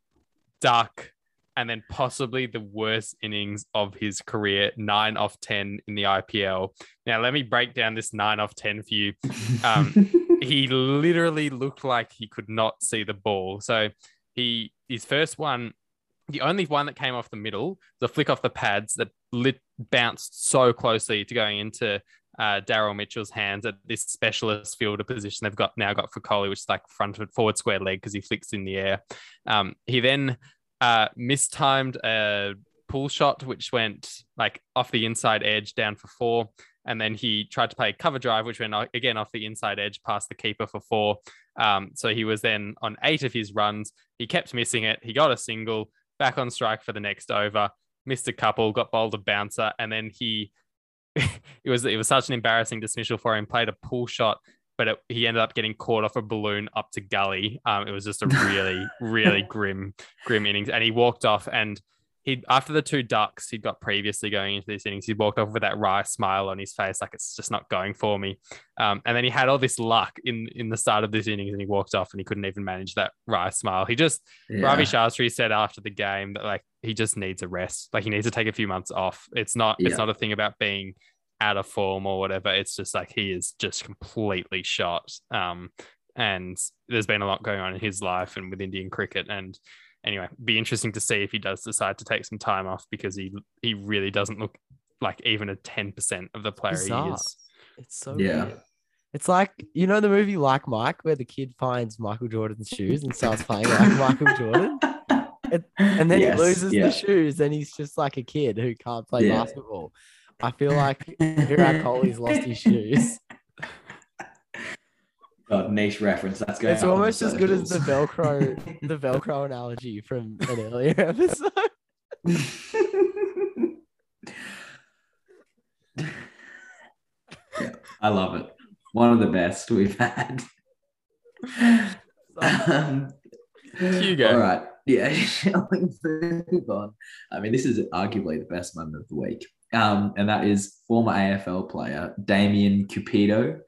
duck, and then possibly the worst innings of his career, nine off 10 in the IPL. Now, let me break down this nine off 10 for you. Um, he literally looked like he could not see the ball. So he his first one the only one that came off the middle the flick off the pads that lit bounced so closely to going into uh, Daryl Mitchell's hands at this specialist fielder position they've got now got for Kohli, which is like front forward square leg because he flicks in the air. Um, he then uh, mistimed a pull shot, which went like off the inside edge down for four. And then he tried to play cover drive, which went again off the inside edge past the keeper for four. Um, so he was then on eight of his runs. He kept missing it. He got a single back on strike for the next over, missed a couple, got bowled a bouncer, and then he it was it was such an embarrassing dismissal for him. Played a pull shot, but it, he ended up getting caught off a balloon up to gully. Um, it was just a really really grim grim innings, and he walked off and he after the two ducks he'd got previously going into this innings, he walked off with that wry smile on his face, like it's just not going for me. Um, and then he had all this luck in in the start of this innings, and he walked off, and he couldn't even manage that wry smile. He just yeah. Ravi Shastri said after the game that like he just needs a rest, like he needs to take a few months off. It's not yeah. it's not a thing about being out of form or whatever. It's just like he is just completely shot. Um, and there's been a lot going on in his life and with Indian cricket and anyway, be interesting to see if he does decide to take some time off because he he really doesn't look like even a ten percent of the player Bizarre. he is. It's so yeah. Weird. It's like you know the movie Like Mike, where the kid finds Michael Jordan's shoes and starts playing like Michael Jordan, it, and then yes, he loses yeah. the shoes, and he's just like a kid who can't play yeah. basketball. I feel like Virat Kohli's lost his shoes. God, niche reference. That's good. It's almost as good as the Velcro, the Velcro analogy from an earlier episode. yeah, I love it. One of the best we've had. um, Hugo. All right. Yeah, shall we move on? I mean, this is arguably the best moment of the week. Um, and that is former AFL player Damien Cupido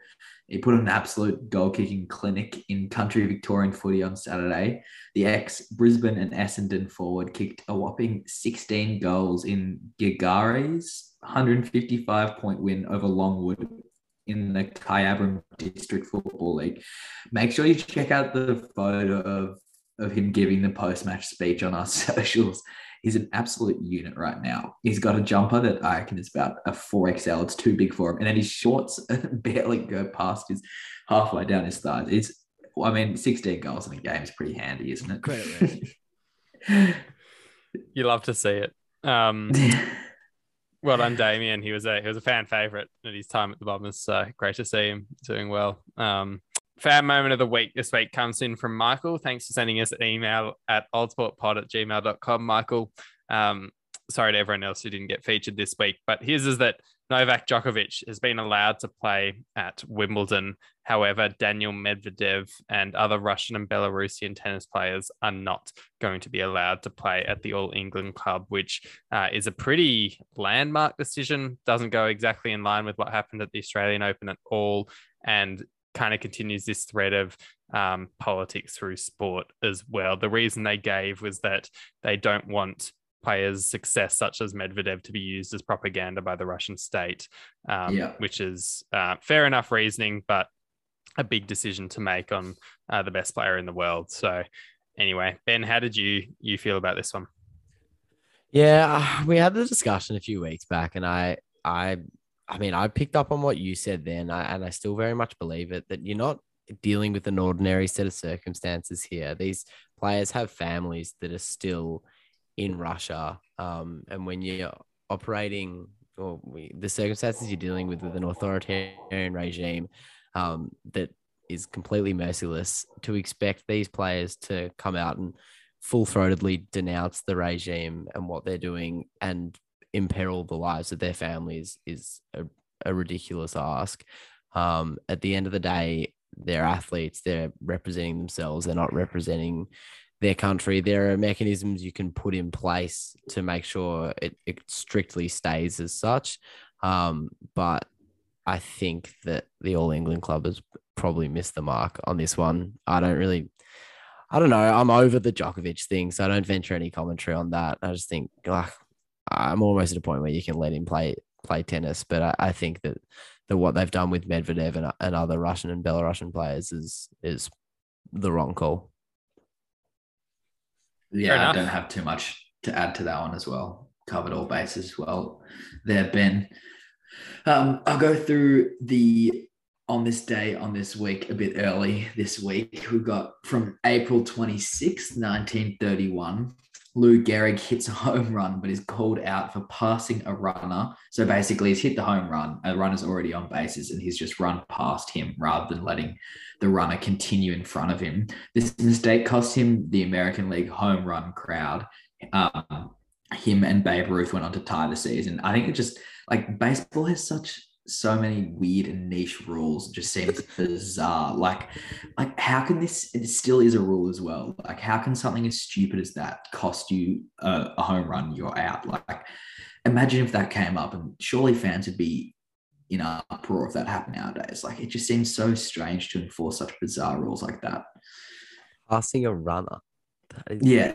he put on an absolute goal kicking clinic in country Victorian footy on Saturday. The ex Brisbane and Essendon forward kicked a whopping 16 goals in Girgarre's 155 point win over Longwood in the Kyabram District Football League. Make sure you check out the photo of, of him giving the post match speech on our socials. He's an absolute unit right now. He's got a jumper that I reckon is about a 4XL. It's too big for him. And then his shorts barely go past his halfway down his thighs. It's I mean, 16 goals in a game is pretty handy, isn't it? Credit You love to see it. Um, well done, Damien. He was a he was a fan favorite at his time at the Bombers. So great to see him doing well. Um, fan moment of the week this week comes in from Michael. Thanks for sending us an email at oldsportpod at gmail.com, Michael. Um, sorry to everyone else who didn't get featured this week, but his is that Novak Djokovic has been allowed to play at Wimbledon. However, Daniil Medvedev and other Russian and Belarusian tennis players are not going to be allowed to play at the All England Club, which uh, is a pretty landmark decision. Doesn't go exactly in line with what happened at the Australian Open at all, and kind of continues this thread of um, politics through sport as well. The reason they gave was that they don't want players' success, such as Medvedev, to be used as propaganda by the Russian state, um, Yeah. which is uh, fair enough reasoning, but a big decision to make on uh, the best player in the world. So, anyway, Ben, how did you you feel about this one? Yeah, uh, we had the discussion a few weeks back, and I, I, I mean, I picked up on what you said then, and I still very much believe it that you're not dealing with an ordinary set of circumstances here. These players have families that are still in Russia, um, and when you're operating or we, the circumstances you're dealing with with an authoritarian regime um, that is completely merciless, to expect these players to come out and full throatedly denounce the regime and what they're doing and imperil the lives of their families is a, a ridiculous ask. Um, at the end of the day, they're athletes, they're representing themselves, they're not representing their country. There are mechanisms you can put in place to make sure it, it strictly stays as such. Um, but I think that the All England club has probably missed the mark on this one. I don't really I don't know. I'm over the Djokovic thing, so I don't venture any commentary on that. I just think I'm almost at a point where you can let him play play tennis, but I, I think that that what they've done with Medvedev and, and other Russian and Belarusian players is is the wrong call. Yeah. I don't have too much to add to that one as well. Covered all bases well there, Ben. Um, I'll go through the on this day, on this week, a bit early this week. We've got from April 26th, 1931. Lou Gehrig hits a home run, but is called out for passing a runner. So basically, he's hit the home run. A runner's already on bases, and he's just run past him rather than letting the runner continue in front of him. This mistake cost him the American League home run crowd. Um, him and Babe Ruth went on to tie the season. I think it just like baseball has such so many weird and niche rules. It just seems bizarre. Like, like how can this? It still is a rule as well. Like, how can something as stupid as that cost you a, a home run? You're out. Like, imagine if that came up, and surely fans would be in uproar if that happened nowadays. Like, it just seems so strange to enforce such bizarre rules like that. Passing a runner. Is Yeah.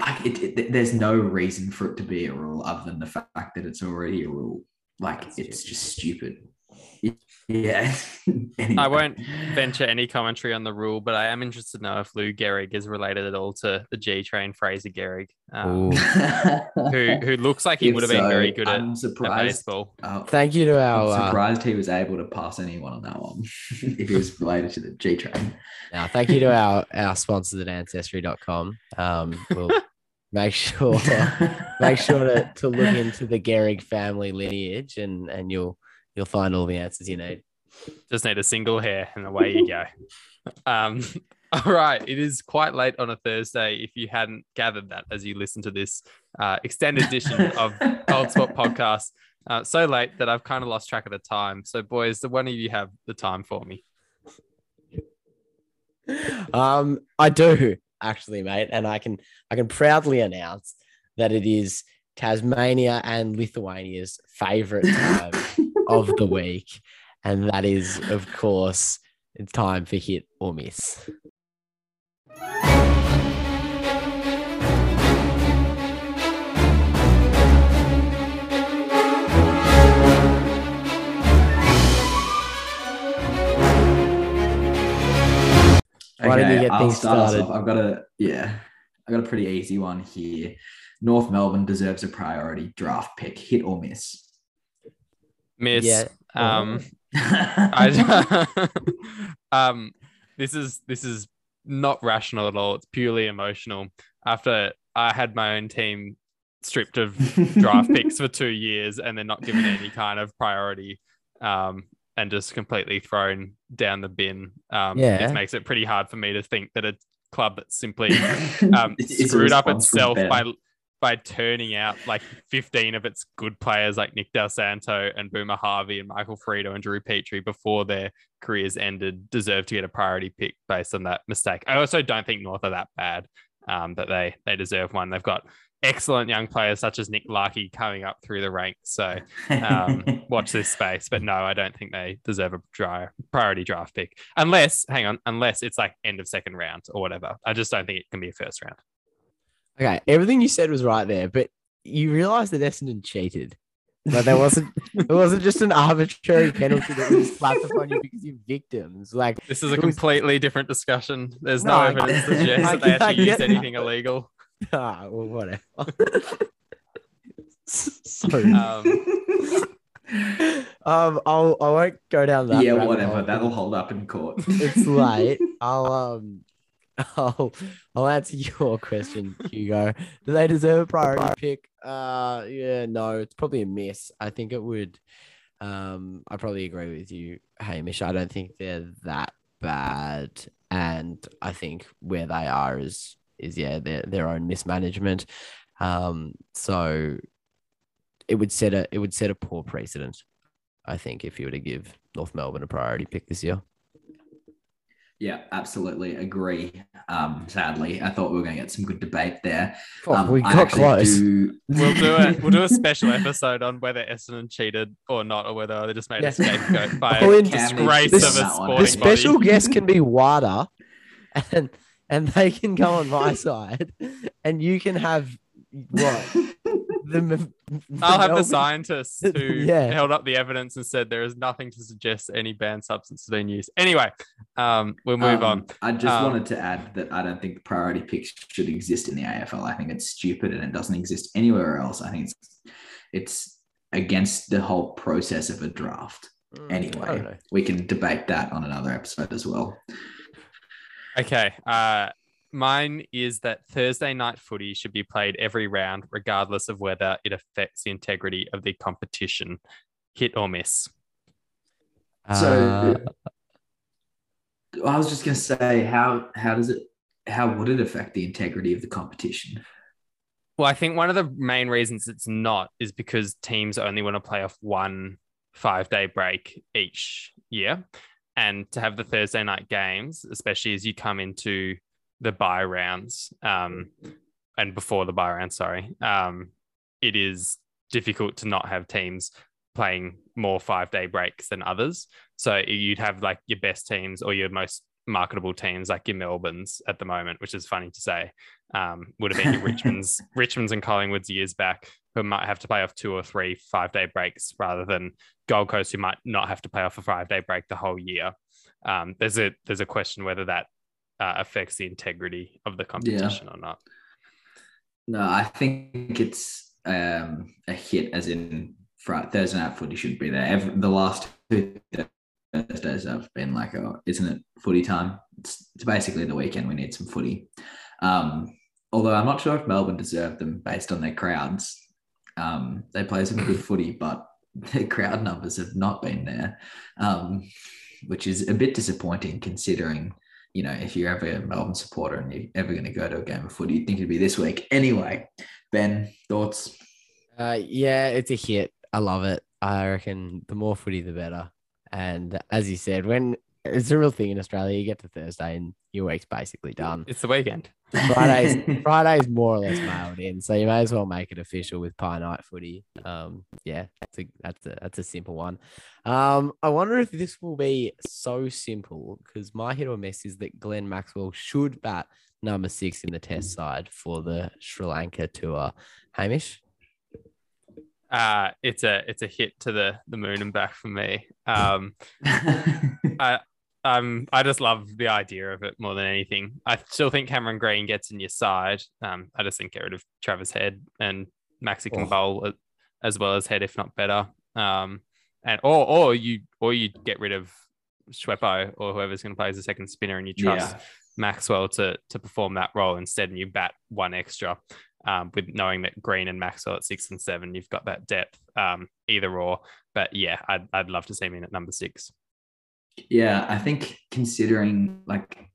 Like it, it, there's no reason for it to be a rule other than the fact that it's already a rule. Like That's it's just stupid. Yeah. Anyway. I won't venture any commentary on the rule, but I am interested to know if Lou Gehrig is related at all to the G Train Fraser Gehrig, um, who who looks like he If would have been very good at, I'm at surprised. baseball. uh, Thank you to I'm our uh, surprised he was able to pass anyone on that one if he was related to the G train. now, thank you to our our sponsors at ancestry.com. Um, we'll make sure make sure to, to look into the Gehrig family lineage and and you'll you'll find all the answers you need. Just need a single hair, and away you go. Um, all right, it is quite late on a Thursday. If you hadn't gathered that as you listen to this uh, extended edition of Old Sport Podcast, uh, so late that I've kind of lost track of the time. So, boys, the one of you have the time for me. Um, I do actually, mate, and I can I can proudly announce that it is Tasmania and Lithuania's favorite time of the week, and that is, of course, it's time for hit or miss. Why don't you get I'll things start us started? off. I've got a yeah, I got a pretty easy one here. North Melbourne deserves a priority draft pick, hit or miss. Miss. Yeah. Um, I, um, this is this is not rational at all. It's purely emotional. After I had my own team stripped of draft picks for two years and they're not given any kind of priority, um, and just completely thrown down the bin. Um, Yeah. it makes it pretty hard for me to think that a club that simply um, screwed up itself by by turning out like 15 of its good players like Nick Del Santo and Boomer Harvey and Michael Firrito and Drew Petrie before their careers ended deserve to get a priority pick based on that mistake. I also don't think North are that bad um, that they they deserve one. They've got excellent young players such as Nick Larkey coming up through the ranks. So um, watch this space. But no, I don't think they deserve a dry, priority draft pick unless, hang on, unless it's like end of second round or whatever. I just don't think it can be a first round. Okay, everything you said was right there, but you realize that Essendon cheated. Like there wasn't it wasn't just an arbitrary penalty that was slapped upon you because you're victims. Like This is a It was- completely different discussion. There's no, No, evidence get- to suggest that they actually used anything illegal. ah, well, whatever. so Um, um I'll I won't go down that. yeah, whatever. hole. That'll hold up in court. it's late. I'll um I'll I'll answer your question, Hugo. Do they deserve a priority pick? Uh yeah, no, it's probably a miss. I think it would um I probably agree with you, Hamish. I don't think they're that bad. And I think where they are is is yeah, their their own mismanagement. Um so it would set a it would set a poor precedent, I think, if you were to give North Melbourne a priority pick this year. Yeah, absolutely agree. Um, sadly, I thought we were going to get some good debate there. Oh, Um, we got close. do- we'll do it. We'll do a special episode on whether Essendon cheated or not, or whether they just made Yeah. a scapegoat by Oh, a disgrace this- of a that one. sporting the special body. guest can be Wada, and and they can go on my side, and you can have what the, the I'll have the scientists who Yeah. held up the evidence and said there is nothing to suggest any banned substance has been used. Anyway, um, we'll move Um, on. I just Um, wanted to add that I don't think the priority picks should exist in the AFL. I think it's stupid and it doesn't exist anywhere else. I think it's it's against the whole process of a draft. Mm, I don't Anyway, we can debate that on another episode as well. Okay. Uh, mine is that Thursday night footy should be played every round, regardless of whether it affects the integrity of the competition. Hit or miss. So Uh, I was just going to say, how how does it how would it affect the integrity of the competition? Well, I think one of the main reasons it's not is because teams only want to play off one five day break each year. And to have the Thursday night games, especially as you come into the bye rounds um, and before the bye round, sorry, um, it is difficult to not have teams playing more five day breaks than others. So you'd have like your best teams or your most marketable teams, like your Melbournes at the moment, which is funny to say um, would have been your Richmond's, Richmond's and Collingwood's years back, who might have to play off two or three five day breaks rather than Gold Coast, who might not have to play off a five day break the whole year. Um, there's a there's a question whether that uh, affects the integrity of the competition or not. No, I think it's um, a hit, as in Friday, Thursday night footy should be there. Every, the last two Thursdays have been like, oh, isn't it footy time? It's, it's basically the weekend. We need some footy. Um, although I'm not sure if Melbourne deserve them based on their crowds. Um, they play some good footy, but their crowd numbers have not been there, um, which is a bit disappointing considering you know, if you're ever a Melbourne supporter and you're ever going to go to a game of footy, you'd think it'd be this week. Anyway, Ben, thoughts? uh, yeah, it's a hit. I love it. I reckon the more footy, the better. And as you said, when it's a real thing in Australia, you get to Thursday and your week's basically done. It's the weekend. Friday's Friday's more or less mailed in, so you may as well make it official with pie night footy. Um, yeah, that's a that's a that's a simple one. Um, I wonder if this will be so simple because my hit or miss is that Glenn Maxwell should bat number six in the test side for the Sri Lanka tour. Hamish, Uh, it's a it's a hit to the the moon and back for me. Um, I um I just love the idea of it more than anything. I still think Cameron Green gets in your side. Um, I just think get rid of Travis Head and Maxi can Oh. bowl as well as Head, if not better. Um, and or or you or you get rid of Schweppo or whoever's going to play as a second spinner, and you trust Yeah. Maxwell to to perform that role instead, and you bat one extra. Um, with knowing that Green and Maxwell at six and seven, you've got that depth, um, either or. But yeah, I'd, I'd love to see him in at number six. Yeah, I think considering like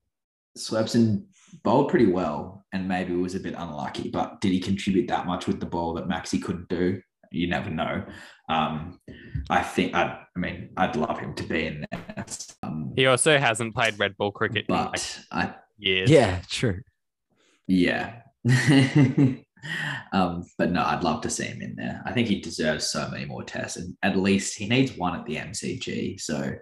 Swepson bowled pretty well and maybe was a bit unlucky, but did he contribute that much with the ball that Maxi couldn't do? You never know. Um, I think I, I mean I'd love him to be in there. Um, He also hasn't played red ball cricket in like but I years. Yeah, true. yeah. um, but no, I'd love to see him in there. I think he deserves so many more tests, and at least he needs one at the MCG. So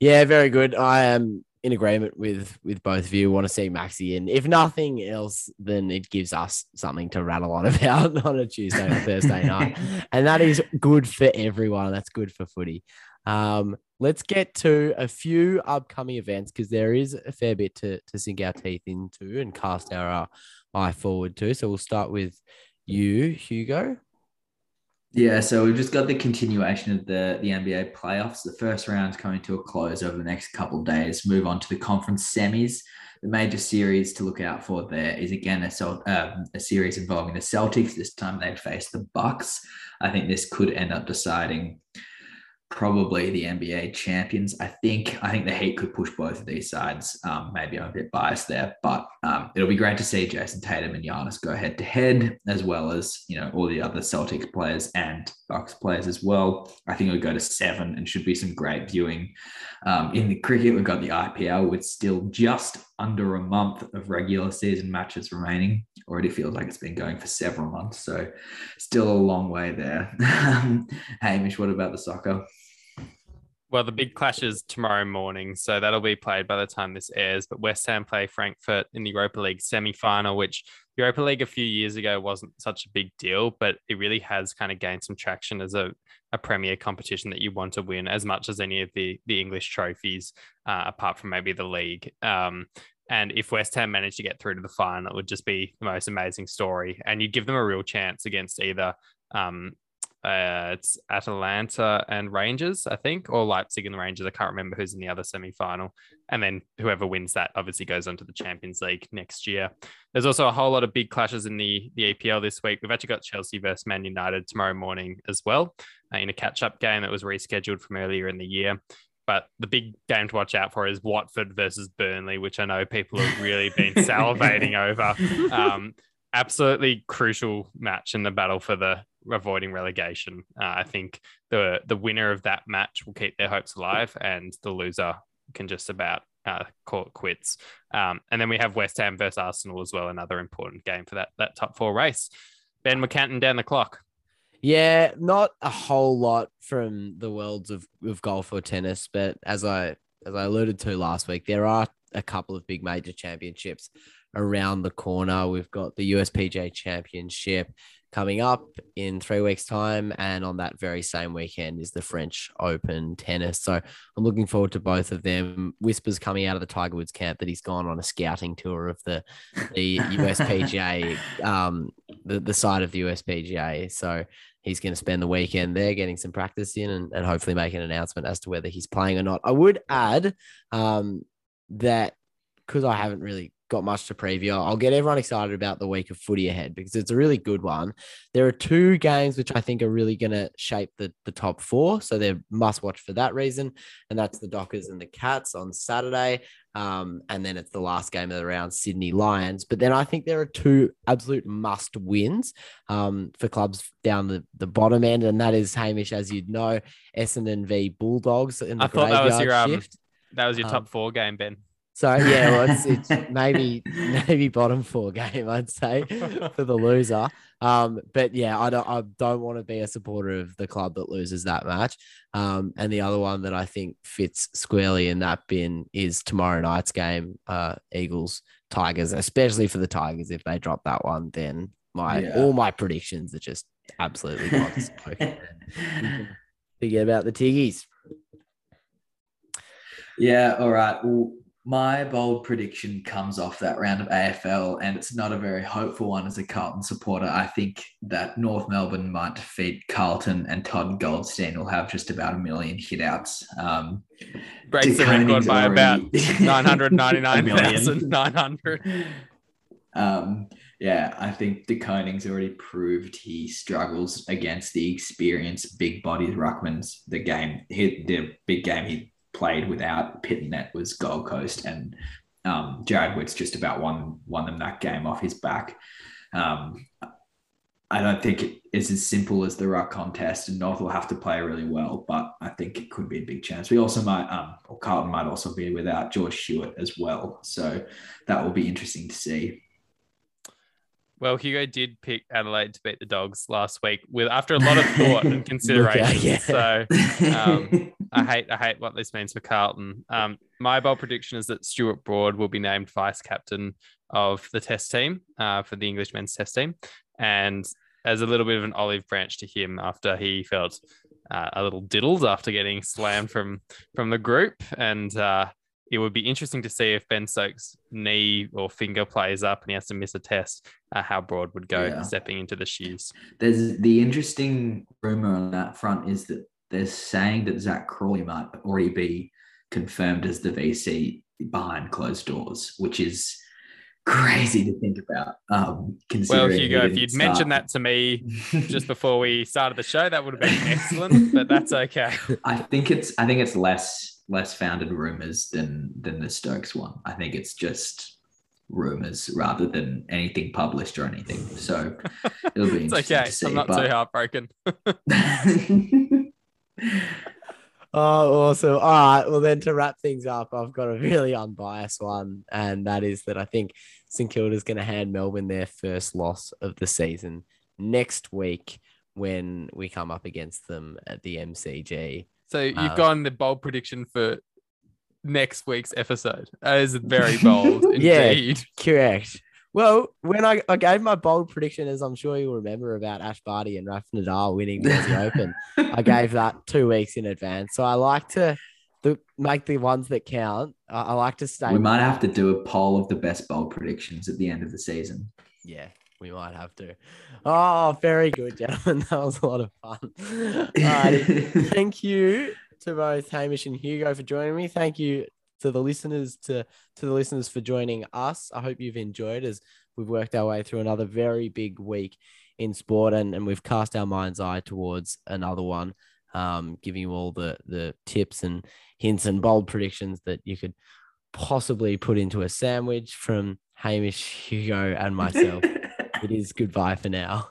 Yeah, very good. I am in agreement with with both of you. Want to see Maxi in. If nothing else, then it gives us something to rattle on about on a Tuesday or Thursday night, and that is good for everyone. That's good for footy. Um, let's get to a few upcoming events because there is a fair bit to to sink our teeth into and cast our uh, eye forward to. So we'll start with you, Hugo. Yeah, so we've just got the continuation of the, the NBA playoffs. The first round's coming to a close over the next couple of days. Move on to the conference semis. The major series to look out for there is again a, um, a series involving the Celtics. This time they face the Bucks. I think this could end up deciding probably the NBA champions. I think I think the Heat could push both of these sides. Um, maybe I'm a bit biased there, but um, it'll be great to see Jayson Tatum and Giannis go head to head, as well as you know all the other Celtics players and Bucks players as well. I think it'll go to seven and should be some great viewing. Um, in the cricket, we've got the IPL with still just under a month of regular season matches remaining. Already feels like it's been going for several months, so still a long way there. Hamish, what about the soccer? Well, the big clash is tomorrow morning, so that'll be played by the time this airs. But West Ham play Frankfurt in the Europa League semi-final, which Europa League a few years ago wasn't such a big deal, but it really has kind of gained some traction as a, a premier competition that you want to win as much as any of the the English trophies, uh, apart from maybe the league. Um, and if West Ham managed to get through to the final, it would just be the most amazing story, and you'd give them a real chance against either. Um, uh, it's Atalanta and Rangers, I think, or Leipzig and the Rangers. I can't remember who's in the other semi final. And then whoever wins that obviously goes on to the Champions League next year. There's also a whole lot of big clashes in the, the EPL this week. We've actually got Chelsea versus Man United tomorrow morning as well uh, in a catch up game that was rescheduled from earlier in the year. But the big game to watch out for is Watford versus Burnley, which I know people have really been salivating over. Um, absolutely crucial match in the battle for the avoiding relegation. Uh, I think the the winner of that match will keep their hopes alive, and the loser can just about uh, call it quits. Um, and then we have West Ham versus Arsenal as well, another important game for that that top four race. Ben McCanton down the clock. Yeah, not a whole lot from the worlds of, of golf or tennis, but as I as I alluded to last week, there are a couple of big major championships around the corner. We've got the USPGA Championship coming up in three weeks' time, and on that very same weekend is the French Open tennis. So I'm looking forward to both of them. Whispers coming out of the Tiger Woods camp that he's gone on a scouting tour of the the USPGA, um, the the side of the USPGA. So he's going to spend the weekend there getting some practice in and, and hopefully make an announcement as to whether he's playing or not. I would add um, that because I haven't really got much to preview, I'll get everyone excited about the week of footy ahead because it's a really good one. There are two games which I think are really going to shape the, the top four. So they're must watch for that reason. And that's the Dockers and the Cats on Saturday. Um, and then it's the last game of the round, Sydney Lions. But then I think there are two absolute must wins um, for clubs down the, the bottom end. And that is Hamish, as you'd know, Essendon v Bulldogs in the I thought that was your um, shift. that was your Um, top four game, Ben. So yeah, well, it's, it's maybe maybe bottom four game, I'd say, for the loser. Um, but yeah, I don't I don't want to be a supporter of the club that loses that match. Um, and the other one that I think fits squarely in that bin is tomorrow night's game, uh, Eagles Tigers, especially for the Tigers. If they drop that one, then my Yeah. all my predictions are just absolutely gone. Forget about the Tiggies. Yeah, all right. Well, My bold prediction comes off that round of AFL, and it's not a very hopeful one as a Carlton supporter. I think that North Melbourne might defeat Carlton, and Todd Goldstein will have just about a million hitouts. Um, Breaks the record by about 999,900. Um, yeah, I think De Koning's already proved he struggles against the experienced big bodies ruckmans. The game, he, the big game he played without Pittonet was Gold Coast, and um, Jarrod Witts just about won won them that game off his back. Um, I don't think it is as simple as the ruck contest, and North will have to play really well, but I think it could be a big chance. We also might, um, or Carlton might also be without George Hewett as well, so that will be interesting to see. Well, Hugo did pick Adelaide to beat the Dogs last week with after a lot of thought and consideration. yeah. So um, I hate I hate what this means for Carlton. Um, my bold prediction is that Stuart Broad will be named vice captain of the Test team uh, for the English men's Test team, and as a little bit of an olive branch to him after he felt uh, a little diddled after getting slammed from from the group and. Uh, it would be interesting to see if Ben Stokes' knee or finger plays up and he has to miss a test, uh, how Broad would go yeah. stepping into the shoes. There's the interesting rumor on that front is that they're saying that Zak Crawley might already be confirmed as the VC behind closed doors, which is crazy to think about. Um, well, Hugo, if you'd start. mentioned that to me just before we started the show, that would have been excellent. but that's okay. I think it's I think it's less less founded rumors than than the Stokes one. I think it's just rumors rather than anything published or anything. So it'll be it's okay. See, I'm not but... too heartbroken. oh, awesome. All right. Well, then to wrap things up, I've got a really unbiased one, and that is that I think St Kilda's going to hand Melbourne their first loss of the season next week when we come up against them at the MCG. So you've uh, gone the bold prediction for next week's episode. That is very bold indeed. Yeah, correct. Well, when I, I gave my bold prediction, as I'm sure you'll remember about Ash Barty and Raf Nadal winning the Open, I gave that two weeks in advance. So I like to the, make the ones that count. I, I like to stay. We might have to do a poll of the best bold predictions at the end of the season. Yeah, we might have to. Oh, very good, gentlemen. That was a lot of fun. Uh, thank you to both Hamish and Hugo for joining me. Thank you to the listeners to to the listeners for joining us. I hope you've enjoyed as we've worked our way through another very big week in sport and, and we've cast our mind's eye towards another one. Um, giving you all the the tips and hints and bold predictions that you could possibly put into a sandwich from Hamish, Hugo, and myself. it is goodbye for now.